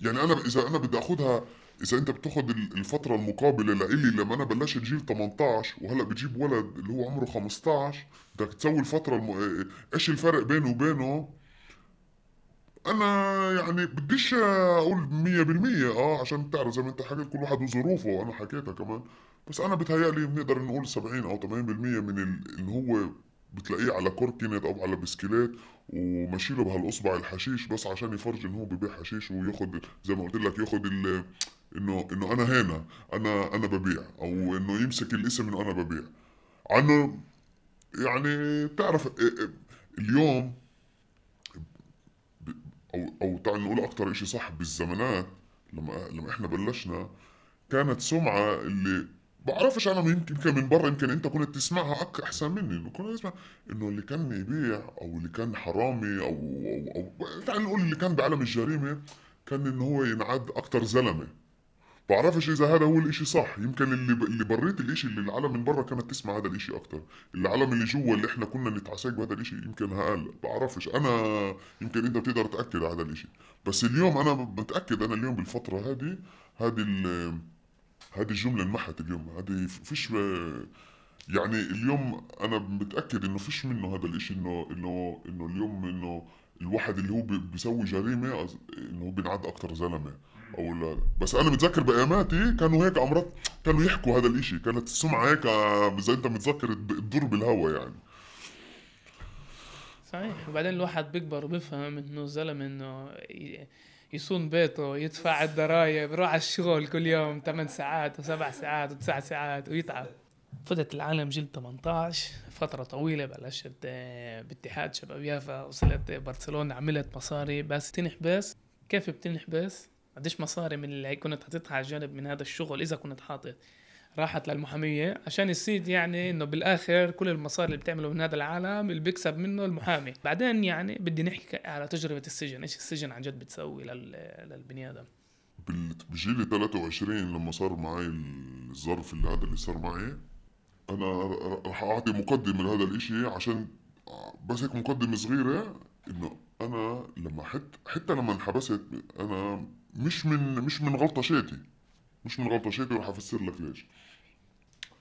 يعني أنا إذا أنا بدي اخذها إذا أنت بتاخذ ال- الفترة المقابلة لإلي لما أنا بلشت جيل 18 وهلأ بتجيب ولد اللي هو عمره 15 بدك تسوي الفترة الم... إيش الفرق بينه وبينه؟ أنا يعني بديش أقول مية بالمية آه عشان تعرف زي ما أنت حكيت كل واحد وظروفه وأنا حكيتها كمان. بس أنا بتهيألي بنقدر نقول 70 أو 80% من ال- اللي هو بتلاقيه على קורקינט أو على بسكليت وماشي له بهالأصبع الحشيش بس عشان يفرج انه هو ببيع حشيش وياخد زي ما قلت لك ياخد إنه إنه أنا هنا أنا أنا ببيع أو إنه يمسك الاسم إنه أنا ببيع. عنه يعني تعرف اليوم أو أو تعال نقول أكتر إشي صح بالزمانات لما لما إحنا بلشنا كانت سمعة اللي بعرفش أنا يمكن من برا يمكن أنت كنت تسمعها أحسن مني إنه كنا نسمع إنه اللي كان يبيع أو اللي كان حرامي أو أو, أو تعال نقول اللي كان بعالم الجريمة كان إنه هو ينعد أكتر زلمة. بعرفش إذا هذا هو الإشي صح. يمكن اللي ب... اللي بريت الإشي اللي العالم من برا كانت تسمع هذا الإشي أكتر. العالم اللي جوا اللي إحنا كنا نتعساق بهذا الإشي يمكن هقل بعرفش. أنا يمكن أنت بتقدر تأكد على هذا الإشي. بس اليوم أنا متاكد أنا اليوم بالفترة هذه هذه هذه الجمله انمحت اليوم. هذه فيش يعني اليوم أنا متأكد إنه فيش منه هذا الإشي إنه إنه إنه اليوم إنه الواحد اللي هو بي- بيسوي جريمة إنه هو بينعد أكتر زلمة أو لا. بس أنا متذكر بأياماتي كانوا هيك امرات كانوا يحكوا هذا الإشي. كانت السمعة هيك زي أنت متذكر تدور بالهوا يعني. صحيح. وبعدين الواحد بيكبر وبيفهم إنه الزلمة إنه يصون بيته يدفع الضرايب يروح على الشغل كل يوم 8 ساعات و7 ساعات و9 ساعات ويتعب. فتت العالم جيل 18 فترة طويلة بلشت آه، باتحاد شباب يافا وصلت برشلونة عملت مصاري بس تنحبس كيف بتنحبس؟ قديش مصاري من اللي كنت حاططها على جانب من هذا الشغل إذا كنت حاطط. راحت للمحامية عشان يصير يعني إنه بالآخر كل المصاري اللي بتعمله من هذا العالم اللي بيكسب منه المحامي. بعدين يعني بدي نحكي على تجربة السجن. إيش السجن عن جد بتسوي لل- للبني آدم؟ بجيلي 23 لما صار معي الظرف اللي هذا اللي صار معي أنا ر- رح أعطي مقدمة لهذا الإشي عشان بس هيك مقدمة صغيرة إنه أنا لما حت حتى لما انحبست أنا مش من مش من غلطة شيتي مش من غلطه شيتي ورح أفسر لك ليش.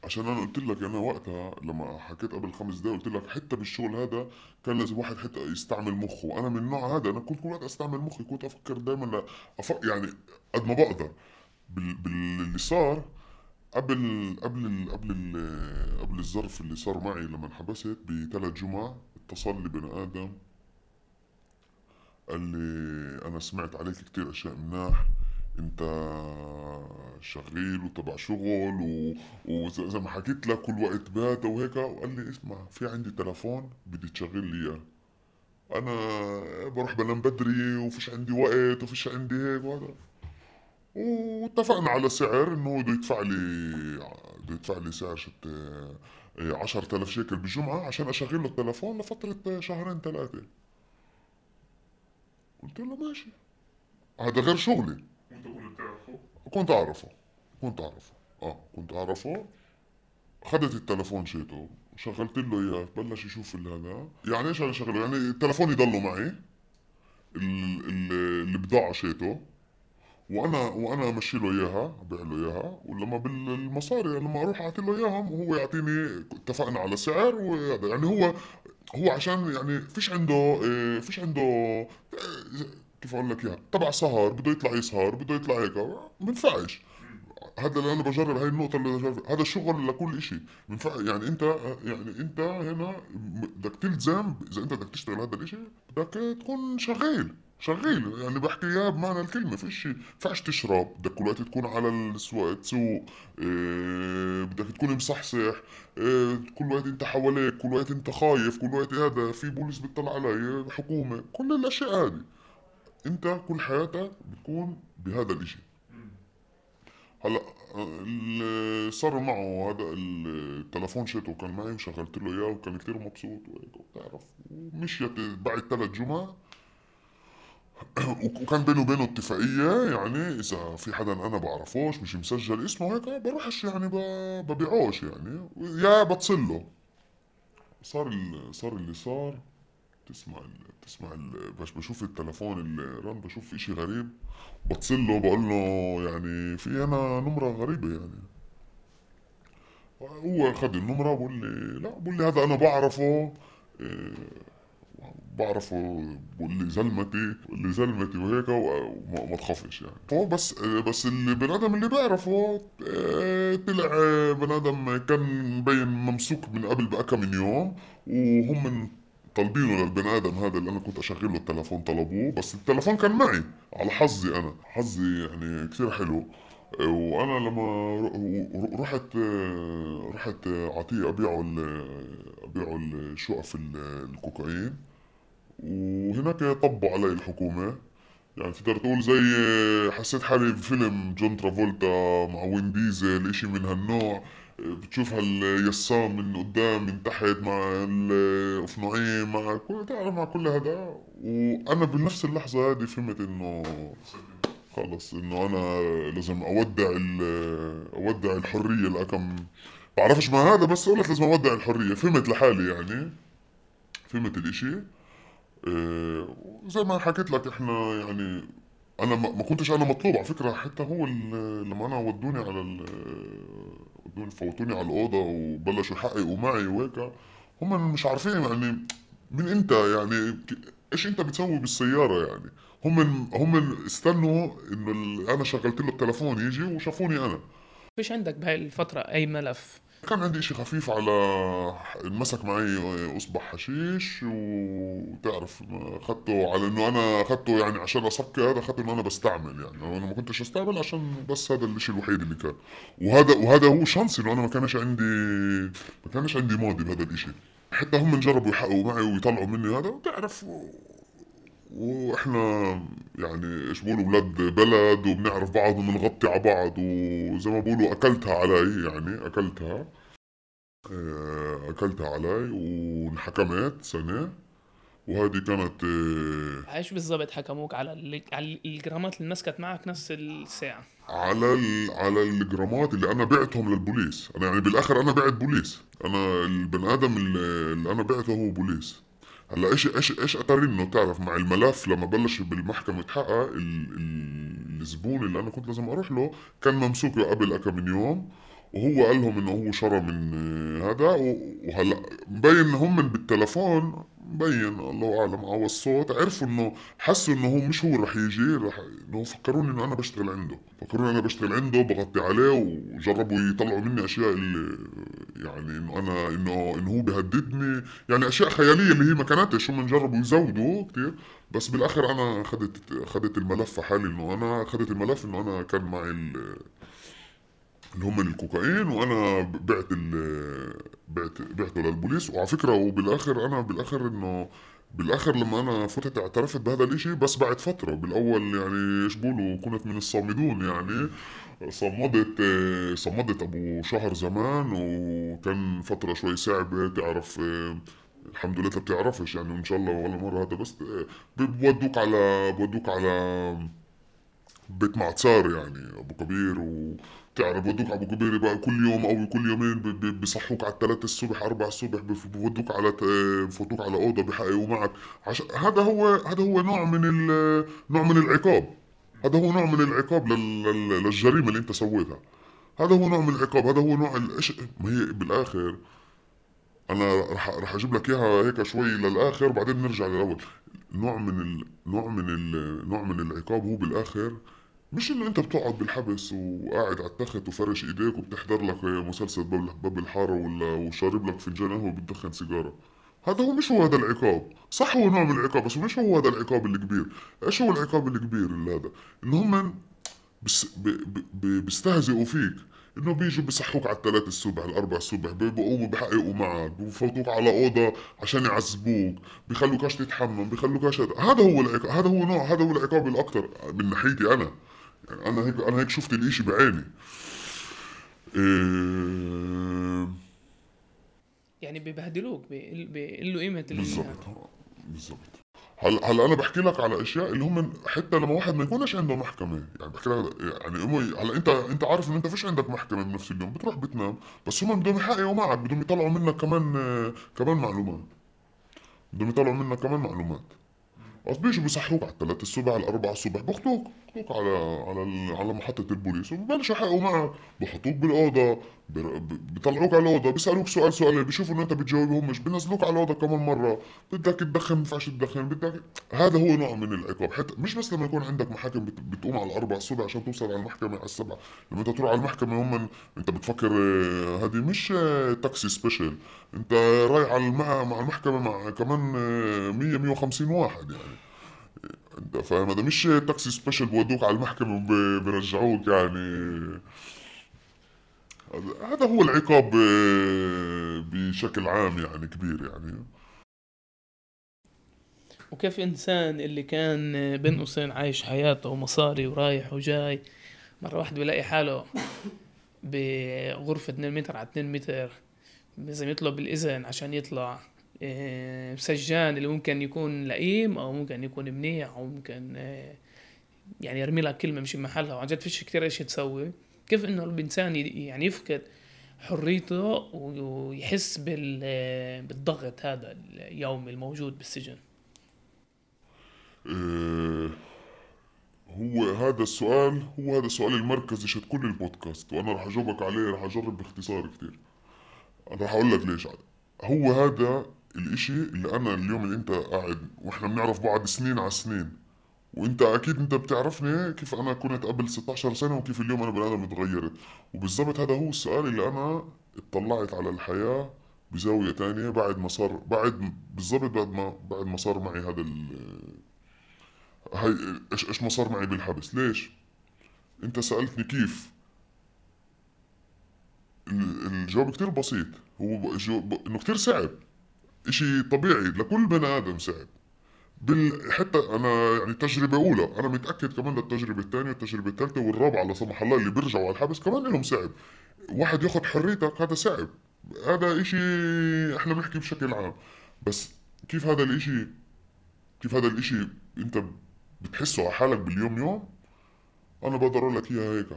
عشان أنا قلت لك أنا وقتها لما حكيت قبل خمس دقايق قلت لك حتى بالشغل هذا كان لازم واحد حتى يستعمل مخه. وأنا من النوع هذا أنا كنت كل وقت أستعمل مخي كنت أفكر دائما أف... يعني قد ما بقدر. بال... باللي صار قبل قبل ال... قبل ال... قبل الظرف اللي صار معي لما انحبست بثلاث جمع اتصل لي بني آدم. قال لي أنا سمعت عليك كتير أشياء مناح. انت شغيل وتبع شغل و... وزي زي ما حكيت لك كل وقت باتا وهيك وقال لي اسمع في عندي تلفون بدي تشغل لي اياه. أنا بروح بنام بدري وفيش عندي وقت وفيش عندي هيك وهذا. واتفقنا على سعر انه بده يدفع لي بده يدفع لي سعر شت 10000 شيكل بالجمعة عشان اشغل له التلفون لفترة شهرين ثلاثة قلت له ماشي. هذا غير شغلي. وانت كنت بتعرفه كنت أعرفه كنت أعرفه. آه كنت أعرفه. خدت التلفون شيته شغلت له إياه بلش يشوف هذا. يعني إيش أنا شغله؟ يعني التلفون يضله معي. ال- ال- البضاعة شيته. وأنا وأنا أمشي له إياها أبيع له إياها. ولما بالمصاري لما أروح أعطي له إياهم وهو يعطيني اتفقنا على سعر وهذا. يعني هو هو عشان يعني فيش عنده إيه، فيش عنده كيف أقول لك إياها؟ تبع سهر بده يطلع يسهر بده يطلع هيك. ما بينفعش هذا اللي أنا بجرب هاي النقطة اللي بجرب. هذا الشغل لكل إشي. بينفع يعني أنت يعني أنت هنا بدك تلزم إذا أنت بدك تشتغل هذا الإشي بدك تكون شغال. شغال. يعني بحكي اياه بمعنى الكلمة. فيش فيش تشرب. بدك كل وقت تكون على السوق تسوق. إيه بدك تكون مصحصح. إيه كل وقت أنت حواليك. كل وقت أنت خايف. كل وقت هذا. في بوليس بيطلع علي حكومة. كل الأشياء هذه. انت كل حياتك بتكون بهذا الإشي. هلا اللي صار معه هذا التلفون شيته كان معي وشغلت له إياه وكان كتير مبسوط وهيك وبتعرف. ومشيت بعد ثلاث جمع <coughs> وكان بيني وبينه اتفاقية يعني إذا في حدا أنا بعرفوش مش مسجل اسمه هيك بروحش يعني ببيعوش يعني. يا بتصل له صار ال- صار اللي صار. تسمع ال تسمع ال بس بشوف التلفون اللي رن بشوف إشي غريب بتصل له بقول له يعني في أنا نمرة غريبة يعني. هو اخذ النمرة بقول لي لا بقول لي هذا أنا بعرفه إيه، بعرفه بقول لي زلمتي بقول لي زلمتي وهيك وما ما تخافش يعني. هو بس بس البني آدم اللي بعرفه آه، طلع آه، بني آدم كان مبين ممسوك من قبل بأكم من يوم وهم طالبينه للبني آدم هذا اللي أنا كنت اشغل له التلفون طلبوه بس التلفون كان معي على حظي أنا. حظي يعني كثير حلو. وأنا لما رحت رحت اعطيه أبيعه أبيعه الشقف ال- الكوكايين. وهناك طبوا علي الحكومة. يعني تقدر تقول زي حسيت حالي بفيلم جون ترافولتا مع وين ديزل إشي من هالنوع. بتشوف هاليسام من قدام من تحت مع الاوفنوعين مع كل تعرف مع كل هذا. وأنا بنفس اللحظة هذه فهمت إنه خلص إنه أنا لازم أودع أودع الحرية لأكم بعرفش ما هذا بس قلت لازم أودع الحرية. فهمت لحالي يعني. فهمت الإشي. إيه، زي ما حكيت لك إحنا يعني أنا ما كنتش أنا مطلوب على فكرة. حتى هو لما أنا ودوني على ودوني فوتوني على الأوضة وبلشوا يحققوا معي وهيك. هم مش عارفين يعني من انت يعني إيش انت بتسوي بالسيارة يعني؟ هم هم استنوا إنه أنا شغلت له التلفون يجي وشافوني أنا. فيش عندك بهاي الفترة أي ملف؟ كان عندي اشي خفيف على انمسك معي أصبع حشيش وتعرف اخذته على إنه أنا اخذته يعني عشان هذا اخذته إنه أنا بستعمل يعني أنا ما كنتش أستعمل عشان بس هذا الاشي الوحيد اللي كان. وهذا وهذا هو شانسي إنه أنا ما كانش عندي ما كانش عندي ماضي بهذا الإشي. حتى هم جربوا يحققوا معي ويطلعوا مني هذا وتعرف وإحنا يعني إيش بقولوا ولاد بلد وبنعرف بعض وبنغطي على بعض وزي ما بقولوا أكلتها علي يعني أكلتها. آه، أكلتها علي وانحكمت سنة. وهذه كانت آه، إيش بالضبط حكموك؟ على ال- على الجرامات اللي مسكت معك نفس الساعة. على ال... على الجرامات اللي أنا بعتهم للبوليس. أنا يعني بالآخر أنا بعت بوليس. أنا البني آدم اللي أنا بعته هو بوليس. هلا إيش إيش إيش اثر إنه تعرف مع الملف لما بلش بالمحكمة يتحقق ال... ال... الزبون اللي أنا كنت لازم أروح له كان ممسوك قبل كم يوم. وهو قال لهم إنه هو شرى من هذا وهلا مبين هم من بالتلفون مبين الله أعلم على الصوت عرفوا إنه حسوا إنه هو مش هو رح يجي رح إنه فكروني إنه أنا بشتغل عنده. فكروني أنا بشتغل عنده بغطي عليه وجربوا يطلعوا مني أشياء اللي يعني إنه أنا إنه إنه هو بهددني يعني أشياء خيالية اللي هي ما كانتش هم جربوا يزودوا كثير بس بالآخر أنا أخذت أخذت الملف حالي إنه أنا أخذت الملف إنه أنا كان معي اللي هم الكوكايين وأنا بعت ال بعت بعته للبوليس. وعلى فكرة وبالآخر أنا بالآخر إنه بالآخر لما أنا فتت اعترفت بهذا الإشي بس بعد فترة. بالأول يعني إيش بقولوا كنت من الصامدون يعني. صمدت صمدت أبو شهر زمان وكان فترة شوي صعبة. تعرف الحمد لله بتعرفش يعني وإن شاء الله ولا مرة هذا بس بودوك على بودوك على بيت معتصار يعني أبو كبير. وتعرف بودوك على ابو بقى كل يوم أو كل يومين بصحوك على الثلاثة الصبح أربعة الصبح بف- بودوك على بفوتوك على أوضة بحققوا معك عش... هذا هو هذا هو نوع من ال... نوع من العقاب. هذا هو نوع من العقاب لل... لل- للجريمة اللي أنت سويتها. هذا هو نوع من العقاب. هذا هو نوع الإش... ما هي بالآخر أنا رح رح أجيب لك إياها هيك شوي للآخر بعدين نرجع للأول. نوع من ال... نوع من ال... نوع من العقاب هو بالآخر مش انه أنت بتقعد بالحبس وقاعد على التخت وفرش إيديك وبتحضر لك مسلسل باب الحارة ولا وشارب لك فنجان قهوه وبتدخن سيجارة. هذا هو مش هو هذا العقاب. صح هو نوع من العقاب بس مش هو هذا العقاب الكبير إيش هو العقاب الكبير اللي هذا؟ ان هم بس. بيستهزئوا فيك. إنه بيجوا بيصحوك على الثلاث الصبح الأربع الصبح بيقوموا بحققوا معك بفوتوك على أوضة عشان يعذبوك بيخلوكاش تتحمم بيخلوكاش هذا هذا هو العقاب هذا هو نوع هذا هو العقاب الاكثر من ناحيتي أنا. يعني أنا هيك أنا هيك شفت الإشي بعيني. إيه... يعني ببهدلوك بيقل- بيقلوا قيمة ال- بالضبط. بالضبط. هلا هلا أنا بحكي لك على أشياء اللي هم حتى لما واحد ما يكونش عنده محكمة؟ يعني بحكي لك يعني امي هلا انت أنت عارف إن أنت فيش عندك محكمة بنفس اليوم بتروح بتنام بس هم بدهم يحققوا معك بدهم يطلعوا منك كمان كمان معلومات. بدهم يطلعوا منك كمان معلومات. بس بيجوا بيصحوك على الثلاث الصبح على الأربعة الصبح بياخدوك. بياخدوك على على على محطة البوليس. وببلشوا يحققوا معك بحطوك بالأوضة بر- ب- بيطلعوك على الأوضة بيسألوك سؤال سؤالين بيشوفوا إنه أنت بتجاوبهم مش بينزلوك على الأوضة كمان مرة. بدك تدخن ما ينفعش تدخن بدك هذا هو نوع من العقاب. حتى مش بس لما يكون عندك محاكم بت- بتقوم على الأربعة الصبح عشان توصل على المحكمة على السبعة. لما أنت تروح على المحكمة هم أنت بتفكر آه، هذه مش آه، تاكسي سبيشل أنت رايح على مع المحكمة مع كمان آه، 100 150 واحد يعني. انت فاهم؟ هذا مش تاكسي سبيشل بودوك على المحكمة وبرجعوك يعني. هذا- هو العقاب آه، بشكل عام يعني كبير يعني. وكيف إنسان اللي كان بين قوسين عايش حياته ومصاري ورايح وجاي مرة واحد بيلاقي حاله بغرفة 2 متر على 2 متر لازم يطلب الإذن عشان يطلع. سجان اللي ممكن يكون لئيم أو ممكن يكون منيح أو ممكن إيه، يعني يرمي لك كلمة مش بمحلها وعن جد فيش كتير إيش تسوي. كيف إنه الإنسان ي- يعني يفقد حريته ويحس بال- بالضغط هذا اليومي الموجود بالسجن؟ آه، هو هذا السؤال هو هذا السؤال المركزي شت كل البودكاست. وأنا راح أجاوبك عليه راح أجرب باختصار كتير. أنا راح أقول لك ليش. هو هذا الإشي اللي أنا اليوم اللي أنت قاعد وإحنا بنعرف بعض سنين على سنين. وأنت أكيد أنت بتعرفني كيف أنا كنت قبل 16 سنة وكيف اليوم أنا بني آدم اتغيرت. وبالضبط هذا هو السؤال اللي أنا اطلعت على الحياة بزاوية تانية بعد ما صار بعد بالضبط بعد ما بعد ما صار معي هذا ال هاي إيش إيش ما صار معي بالحبس. ليش؟ أنت سألتني كيف ال- الجواب كتير بسيط. هو إنه كتير صعب. إشي طبيعي لكل بني آدم صعب. بال... حتى أنا يعني تجربة أولى أنا متأكد كمان للتجربه الثانية والتجربه الثالثة والرابعة لا سمح الله اللي بيرجعوا على الحبس كمان لهم صعب. واحد ياخذ حريتك هذا صعب. هذا إشي إحنا بنحكي بشكل عام. بس كيف هذا الإشي؟ كيف هذا الإشي أنت بتحسه على حالك باليوم يوم؟ أنا بقدر أقول لك إياها هيك.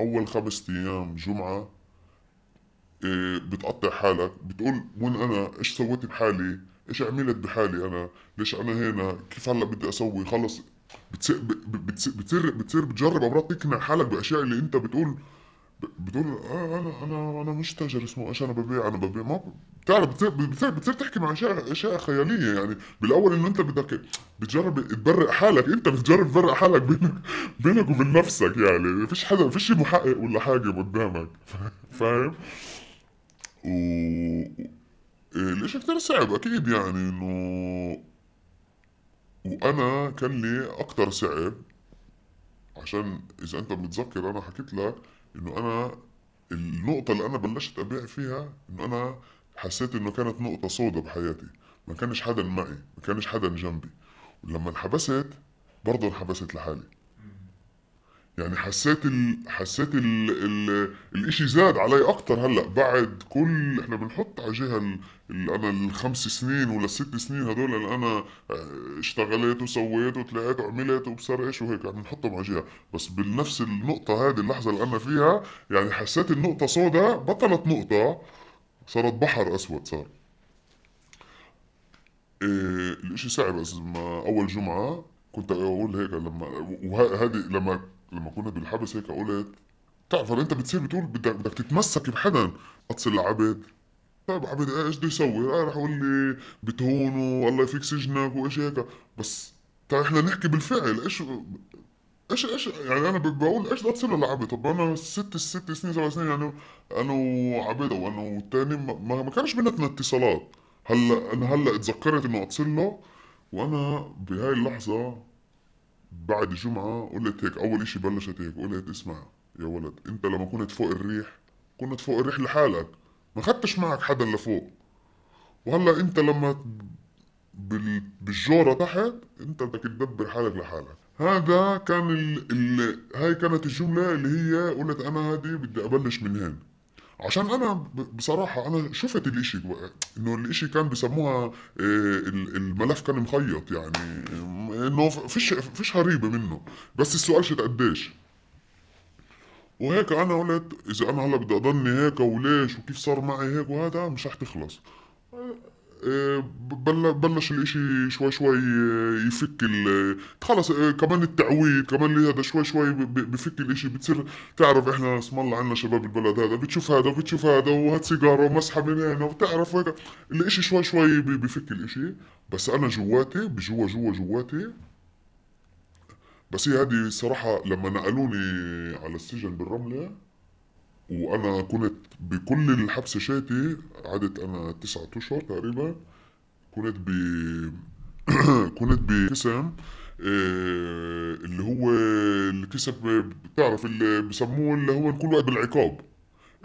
أول خمس أيام جمعة بتقطع حالك بتقول وين أنا؟ إيش سويت بحالي؟ إيش عملت بحالي أنا؟ ليش أنا هنا؟ كيف هلأ بدي أسوي؟ خلص بتصير بتصير بتصير, بتجرب أمراض تقنع حالك بأشياء اللي أنت بتقول بتقول آه أنا أنا أنا مش تاجر اسمه إيش أنا ببيع؟ أنا ببيع. ما بتعرف بتصير بتصير, بتصير تحكي مع اشياء أشياء خيالية يعني. بالأول إنه أنت بدك بتجرب تبرئ حالك. أنت بتجرب تبرئ حالك بينك بينك وبين نفسك يعني. ما فيش حدا ما فيش محقق ولا حاجة قدامك. <laughs> فاهم؟ و الاشي كتير صعب؟ أكيد يعني إنه وأنا كان لي أكتر صعب عشان إذا أنت متذكر أنا حكيت لك إنه أنا النقطة اللي أنا بلشت أبيع فيها إنه أنا حسيت إنه كانت نقطة سوداء بحياتي. ما كانش حدا معي ما كانش حدا جنبي. ولما انحبست برضه انحبست لحالي. يعني حسيت ال... حسيت ال... ال... الإشي زاد علي أكتر هلأ بعد كل إحنا بنحط على جهة ال... ال... أنا الخمس سنين ولا الست سنين هدول اللي أنا آه، اشتغلت وسويت وطلعت وعملت وبصير إيش وهيك عم نحطهم على جهة. بس بنفس النقطة هذه اللحظة اللي أنا فيها يعني حسيت النقطة سوداء بطلت نقطة صارت بحر أسود صار. إيه الإشي صعب بس ما أول جمعة كنت أقول هيك لما وهذه لما لما كنا بالحبس هيك قلت تعرف أنت بتصير بتقول بدك بدك تتمسك بحدا أتصل لعبد طيب عبد إيش بده يسوي؟ آه رح يقول لي بتهونه والله يفيك سجنك وإيش هيك. بس تعال إحنا نحكي بالفعل. إيش إيش إيش يعني أنا بقول إيش بدي أتصل لعبد طب أنا ست ست سنين سبع سنين يعني أنا وعبد وأنا والثاني ما, ما كانش بيناتنا اتصالات. هلا أنا هلأ تذكرت إنه اتصل له وأنا بهاي اللحظة بعد جمعة قلت هيك أول إشي بلشت هيك قلت اسمع يا ولد أنت لما كنت فوق الريح كنت فوق الريح لحالك ما خدتش معك حدا لفوق. وهلأ أنت لما بالجورة تحت أنت بدك تدبر حالك لحالك. هذا كان ال... ال... هاي كانت الجملة اللي هي قلت أنا هذه بدي أبلش من هين عشان أنا بصراحة أنا شفت الإشي إنه الإشي كان بسموها آه، الملف كان مخيط يعني إنه فيش فيش هريبة منه. بس السؤال شت قديش. وهيك أنا قلت إذا أنا هلأ بدي أضلني هيك وليش وكيف صار معي هيك وهذا مش رح تخلص. بلش الإشي شوي شوي يفك خلص كمان التعويد كمان هذا شوي شوي بفك الإشي بتصير تعرف إحنا اسم الله عنا شباب البلد هذا بتشوف هذا وبتشوف هذا وهات سيجارة ومسحة من هنا وبتعرف هيك الإشي شوي شوي بفك الإشي. بس أنا جواتي بجوا جوا جواتي بس هي هذه صراحة لما نقلوني على السجن بالرملة وأنا كنت بكل الحبسة شاتي قعدت أنا تسعة أشهر تقريبا كنت ب <coughs> كنت بقسم آه، اللي هو القسم بتعرف اللي بسموه اللي هو كل وقت بالعقاب.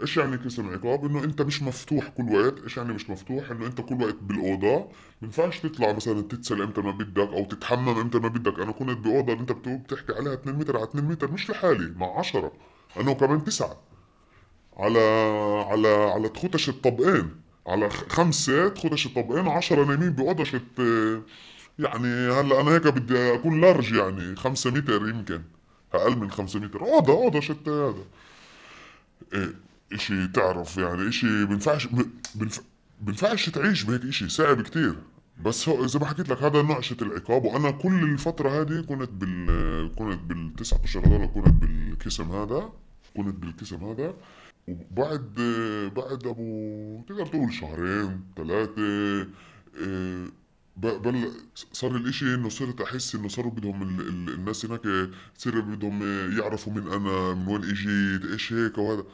إيش يعني قسم عقاب إنه أنت مش مفتوح كل وقت إيش يعني مش مفتوح؟ إنه أنت كل وقت بالأوضة. ما ينفعش تطلع مثلا تتسل إمتى ما بدك أو تتحمم إمتى ما بدك. أنا كنت بأوضة أنت بتحكي عليها 2 متر على 2 متر مش لحالي مع 10 أنا كمان تسعة. على على على تخوتش الطبقين. على خمسة تخوتش الطبقين عشرة نايمين بأوضة يعني هلا أنا هيك بدي أكون لارج يعني خمسة متر يمكن أقل من خمسة متر. أوضة أوضة شت هذا. إيه إشي تعرف يعني إشي بنفعش بنف... بنفعش تعيش بهيك إشي صعب كتير. بس هو زي ما حكيت لك هذا نوع شت العقاب وأنا كل الفترة هذه كنت بال كنت بالتسعة اشهر هذول كنت بالقسم هذا كنت بالقسم هذا وبعد بعد أبو تقدر تقول شهرين ثلاثة آه، بل صار الإشي إنه صرت أحس إنه صاروا بدهم ال... ال... الناس هناك صار بدهم يعرفوا من أنا من وين اجيت إيش هيك وهذا.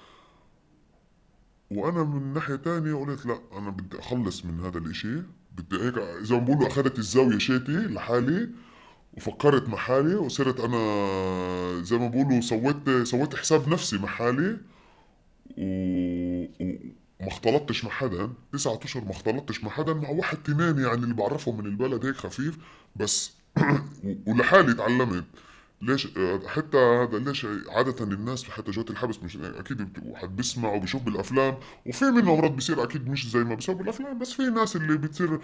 وأنا من ناحية تانية قلت لا أنا بدي أخلص من هذا الإشي. بدي هيك زي ما بقولوا أخذت الزاوية شيتي لحالي وفكرت مع حالي وصرت أنا زي ما بقولوا سويت سويت حساب نفسي مع حالي. و... ما اختلطتش مع حدا تسعة أشهر ما اختلطتش مع حدا مع واحد تنين يعني اللي بعرفه من البلد هيك خفيف بس <clears throat> ولحالي تعلمت ليش؟ حتى هذا ليش عادة الناس حتى جوة الحبس مش أكيد واحد بيسمع وبيشوف بالأفلام وفي منهم مرات بيصير أكيد مش زي ما بيصير بالأفلام بس في ناس اللي بتصير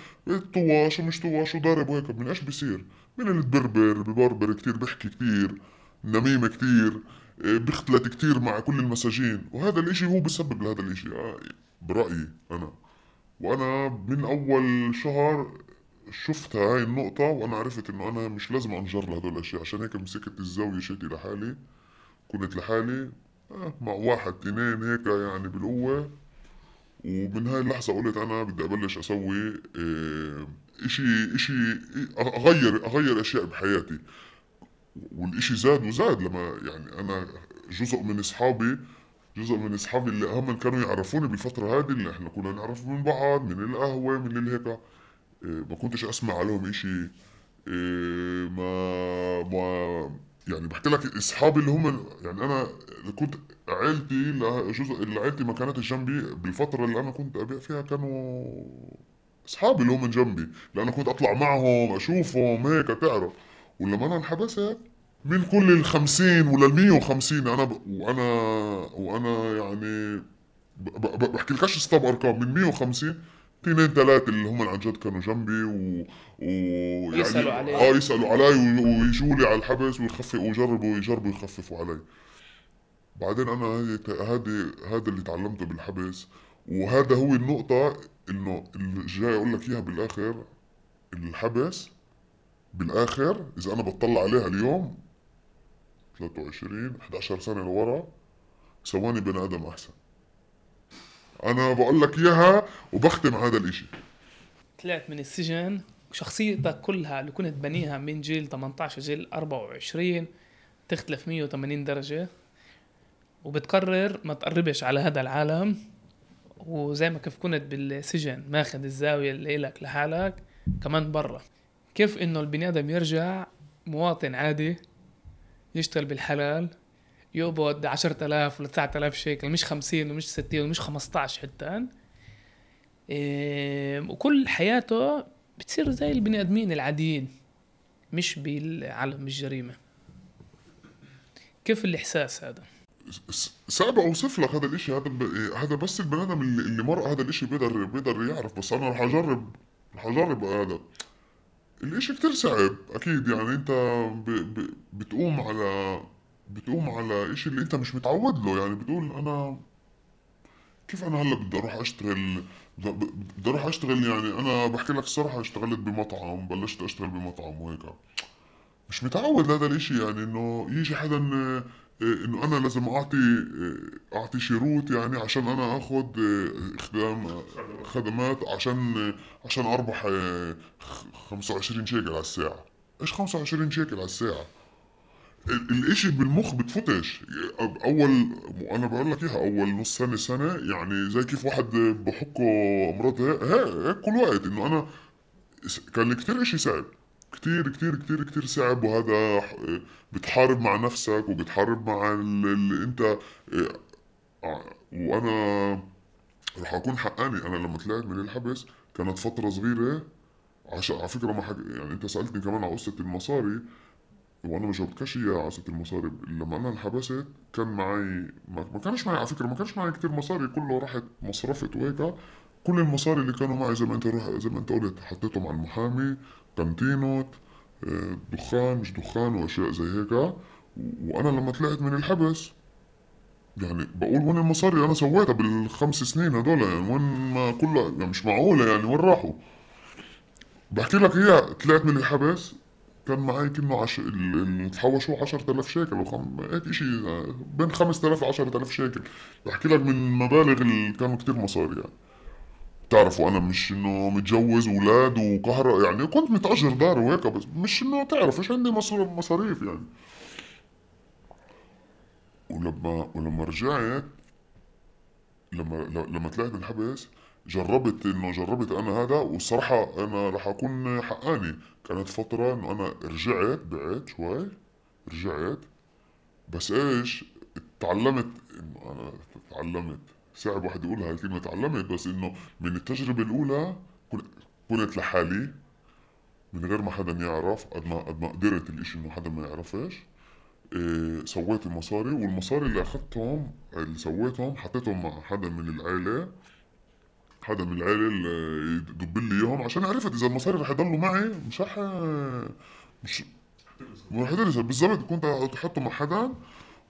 طواش ومش طواش وضارب وهيك من إيش بيصير؟ من اللي تبربر ببربر كتير بحكي كتير نميمة كتير. بيختلط كتير مع كل المساجين. وهذا الإشي هو بسبب لهذا الإشي. آه، برأيي أنا. وأنا من أول شهر شفت هاي النقطة وأنا عرفت إنه أنا مش لازم أنجر لهدول الأشياء. عشان هيك مسكت الزاوية شيتي لحالي. كنت لحالي. آه مع واحد اثنين هيك يعني بالقوة. ومن هاي اللحظة قلت أنا بدي أبلش أسوي آه إشي إشي أغير أغير أشياء بحياتي. والإشي زاد وزاد لما يعني أنا جزء من أصحابي جزء من أصحابي اللي هم كانوا يعرفوني بالفترة هذه اللي إحنا كنا نعرف من بعض من القهوة من اللي هيك. إيه، ما كنتش أسمع عليهم إشي. إيه، ما ما يعني بحكي لك أصحابي اللي هم يعني أنا كنت عيلتي جزء اللي عيلتي ما كانتش جنبي بالفترة اللي أنا كنت أبيع فيها كانوا أصحابي اللي هم جنبي. لأنا كنت أطلع معهم أشوفهم هيك تعرف. ولما أنا انحبست من كل ال 50 ولا ال 150 أنا ب... وأنا وأنا يعني بحكي لكش ستوب أرقام. من 150 اثنين ثلاثة اللي هم عن جد كانوا جنبي و, و... يعني يسألوا علي. آه يسألوا علي ويجوا لي على الحبس ويخففوا ويجربوا يجربوا يخففوا علي. بعدين أنا هذه هذا اللي تعلمته بالحبس. وهذا هو النقطة إنه اللي جاي أقول لك إياها بالآخر. الحبس بالآخر إذا أنا بطلع عليها اليوم 23 11 سنة لورا سواني بني آدم أحسن. أنا بقول لك إياها وبختم هذا الإشي. طلعت من السجن شخصيتك كلها اللي كنت بنيها من جيل 18 جيل 24 تختلف 180 درجة وبتقرر ما تقربش على هذا العالم. وزي ما كيف كنت بالسجن ماخذ الزاوية اللي لك لحالك كمان برا. كيف إنه البني آدم يرجع مواطن عادي يشتغل بالحلال يقبض 10000 ولا 9000 شيكل مش 50 ومش 60 ومش 15 حتى إيه وكل حياته بتصير زي البني آدمين العاديين مش بالعالم الجريمه كيف الإحساس هذا؟ صعب اوصف لك هذا الإشي هذا هذا بس البني آدم اللي, اللي مر هذا الإشي بيقدر بيقدر يعرف بس أنا رح اجرب رح اجرب هذا. الإشي كتير صعب أكيد. يعني أنت ب... ب... بتقوم على بتقوم على إشي اللي أنت مش متعود له. يعني بتقول أنا كيف أنا هلأ بدي أروح أشتغل؟ بدي أروح أشتغل يعني أنا بحكي لك الصراحة اشتغلت بمطعم بلشت أشتغل بمطعم وهيك. مش متعود لهذا الإشي يعني إنه يجي حدا إنه أنا لازم أعطي أعطي شروط يعني عشان أنا اخذ خدام خدمات عشان عشان أربح 25 شيكل على الساعة. إيش 25 شيكل على الساعة؟ الإشي بالمخ بتفتش أول أنا بقول لك اياها أول نص سنة سنة يعني زي كيف واحد بحكه مرات هيك كل وقت إنه أنا كان كتير إشي صعب كتير كتير كتير كتير صعب وهذا بتحارب مع نفسك وبتحارب مع اللي انت وأنا رح أكون حقاني. أنا لما طلعت من الحبس كانت فترة صغيرة عشان على فكرة ما حق... يعني أنت سألتني كمان على قصة المصاري وأنا ما جاوبتكش اياها على المصاري. لما أنا انحبست كان معي ما كانش معي على فكرة ما كانش معي كتير مصاري كله راحت مصرفت وهيك كل المصاري اللي كانوا معي زي ما أنت روح زي ما أنت قلت حطيتهم على المحامي كانتينوت آه، دخان مش دخان وأشياء زي هيك وأنا لما طلعت من الحبس يعني بقول وين المصاري أنا سويتها بالخمس سنين هدول؟ يعني وين ما كلها يعني مش معقولة يعني وين راحوا؟ بحكي لك إياها طلعت من الحبس كان معي كأنه عش... اللي تحوشوا 10000 شيكل وخم... هيك شيء بين 5000 ل 10000 شيكل. بحكي لك من مبالغ اللي كانوا كتير مصاري يعني. تعرفوا أنا مش إنه متجوز أولاد وكهرباء يعني كنت متأجر دار وهيك بس مش إنه تعرف إيش عندي مصاريف يعني. ولما ولما رجعت لما لما طلعت من الحبس جربت إنه جربت أنا هذا والصراحة أنا رح أكون حقاني. كانت فترة إنه أنا رجعت بعت شوي رجعت بس إيش تعلمت إنه أنا تعلمت. صعب واحد يقولها هاي الكلمة تعلمت بس إنه من التجربة الأولى كن- كنت لحالي من غير ما حدا يعرف قد ما قد ما قدرت الإشي إنه حدا ما يعرفش. إيه سويت المصاري والمصاري اللي أخذتهم اللي سويتهم حطيتهم مع حدا من العيلة حدا من العيلة اللي يدب لي إياهم عشان عرفت إذا المصاري رح يضلوا معي مش رح مش رح بالضبط كنت أحطه مع حدا.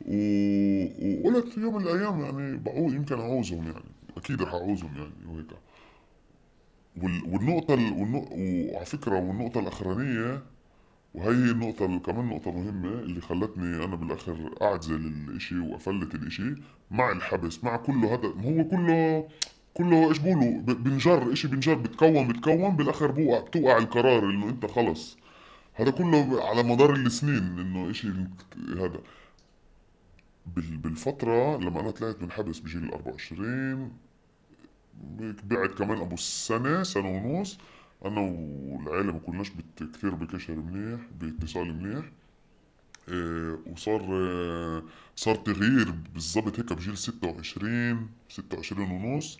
و... وقلت يوم من الأيام يعني بعوز يمكن أعوزهم يعني. أكيد رح أعوزهم يعني وهيك. وال... والنقطة ال... والنق... وعلى فكرة والنقطة الأخرانية وهي هي النقطة ال- كمان نقطة مهمة اللي خلتني أنا بالآخر أعزل الإشي وأفلت الإشي مع الحبس مع كله هذا. هو كله كله إيش بقولوا بنجر إشي بنجر بتكون بتكون بالآخر بوقع بتوقع القرار إنه أنت خلص. هذا كله على مدار السنين إنه إشي هذا. بالفترة لما أنا طلعت من حبس بجيل ال 24 هيك بعد كمان أبو سنة سنة ونص أنا والعيلة ما كناش كتير بكشر منيح باتصال منيح. إيه وصار آه، صار تغيير بالضبط هيك بجيل 26 26 ونص.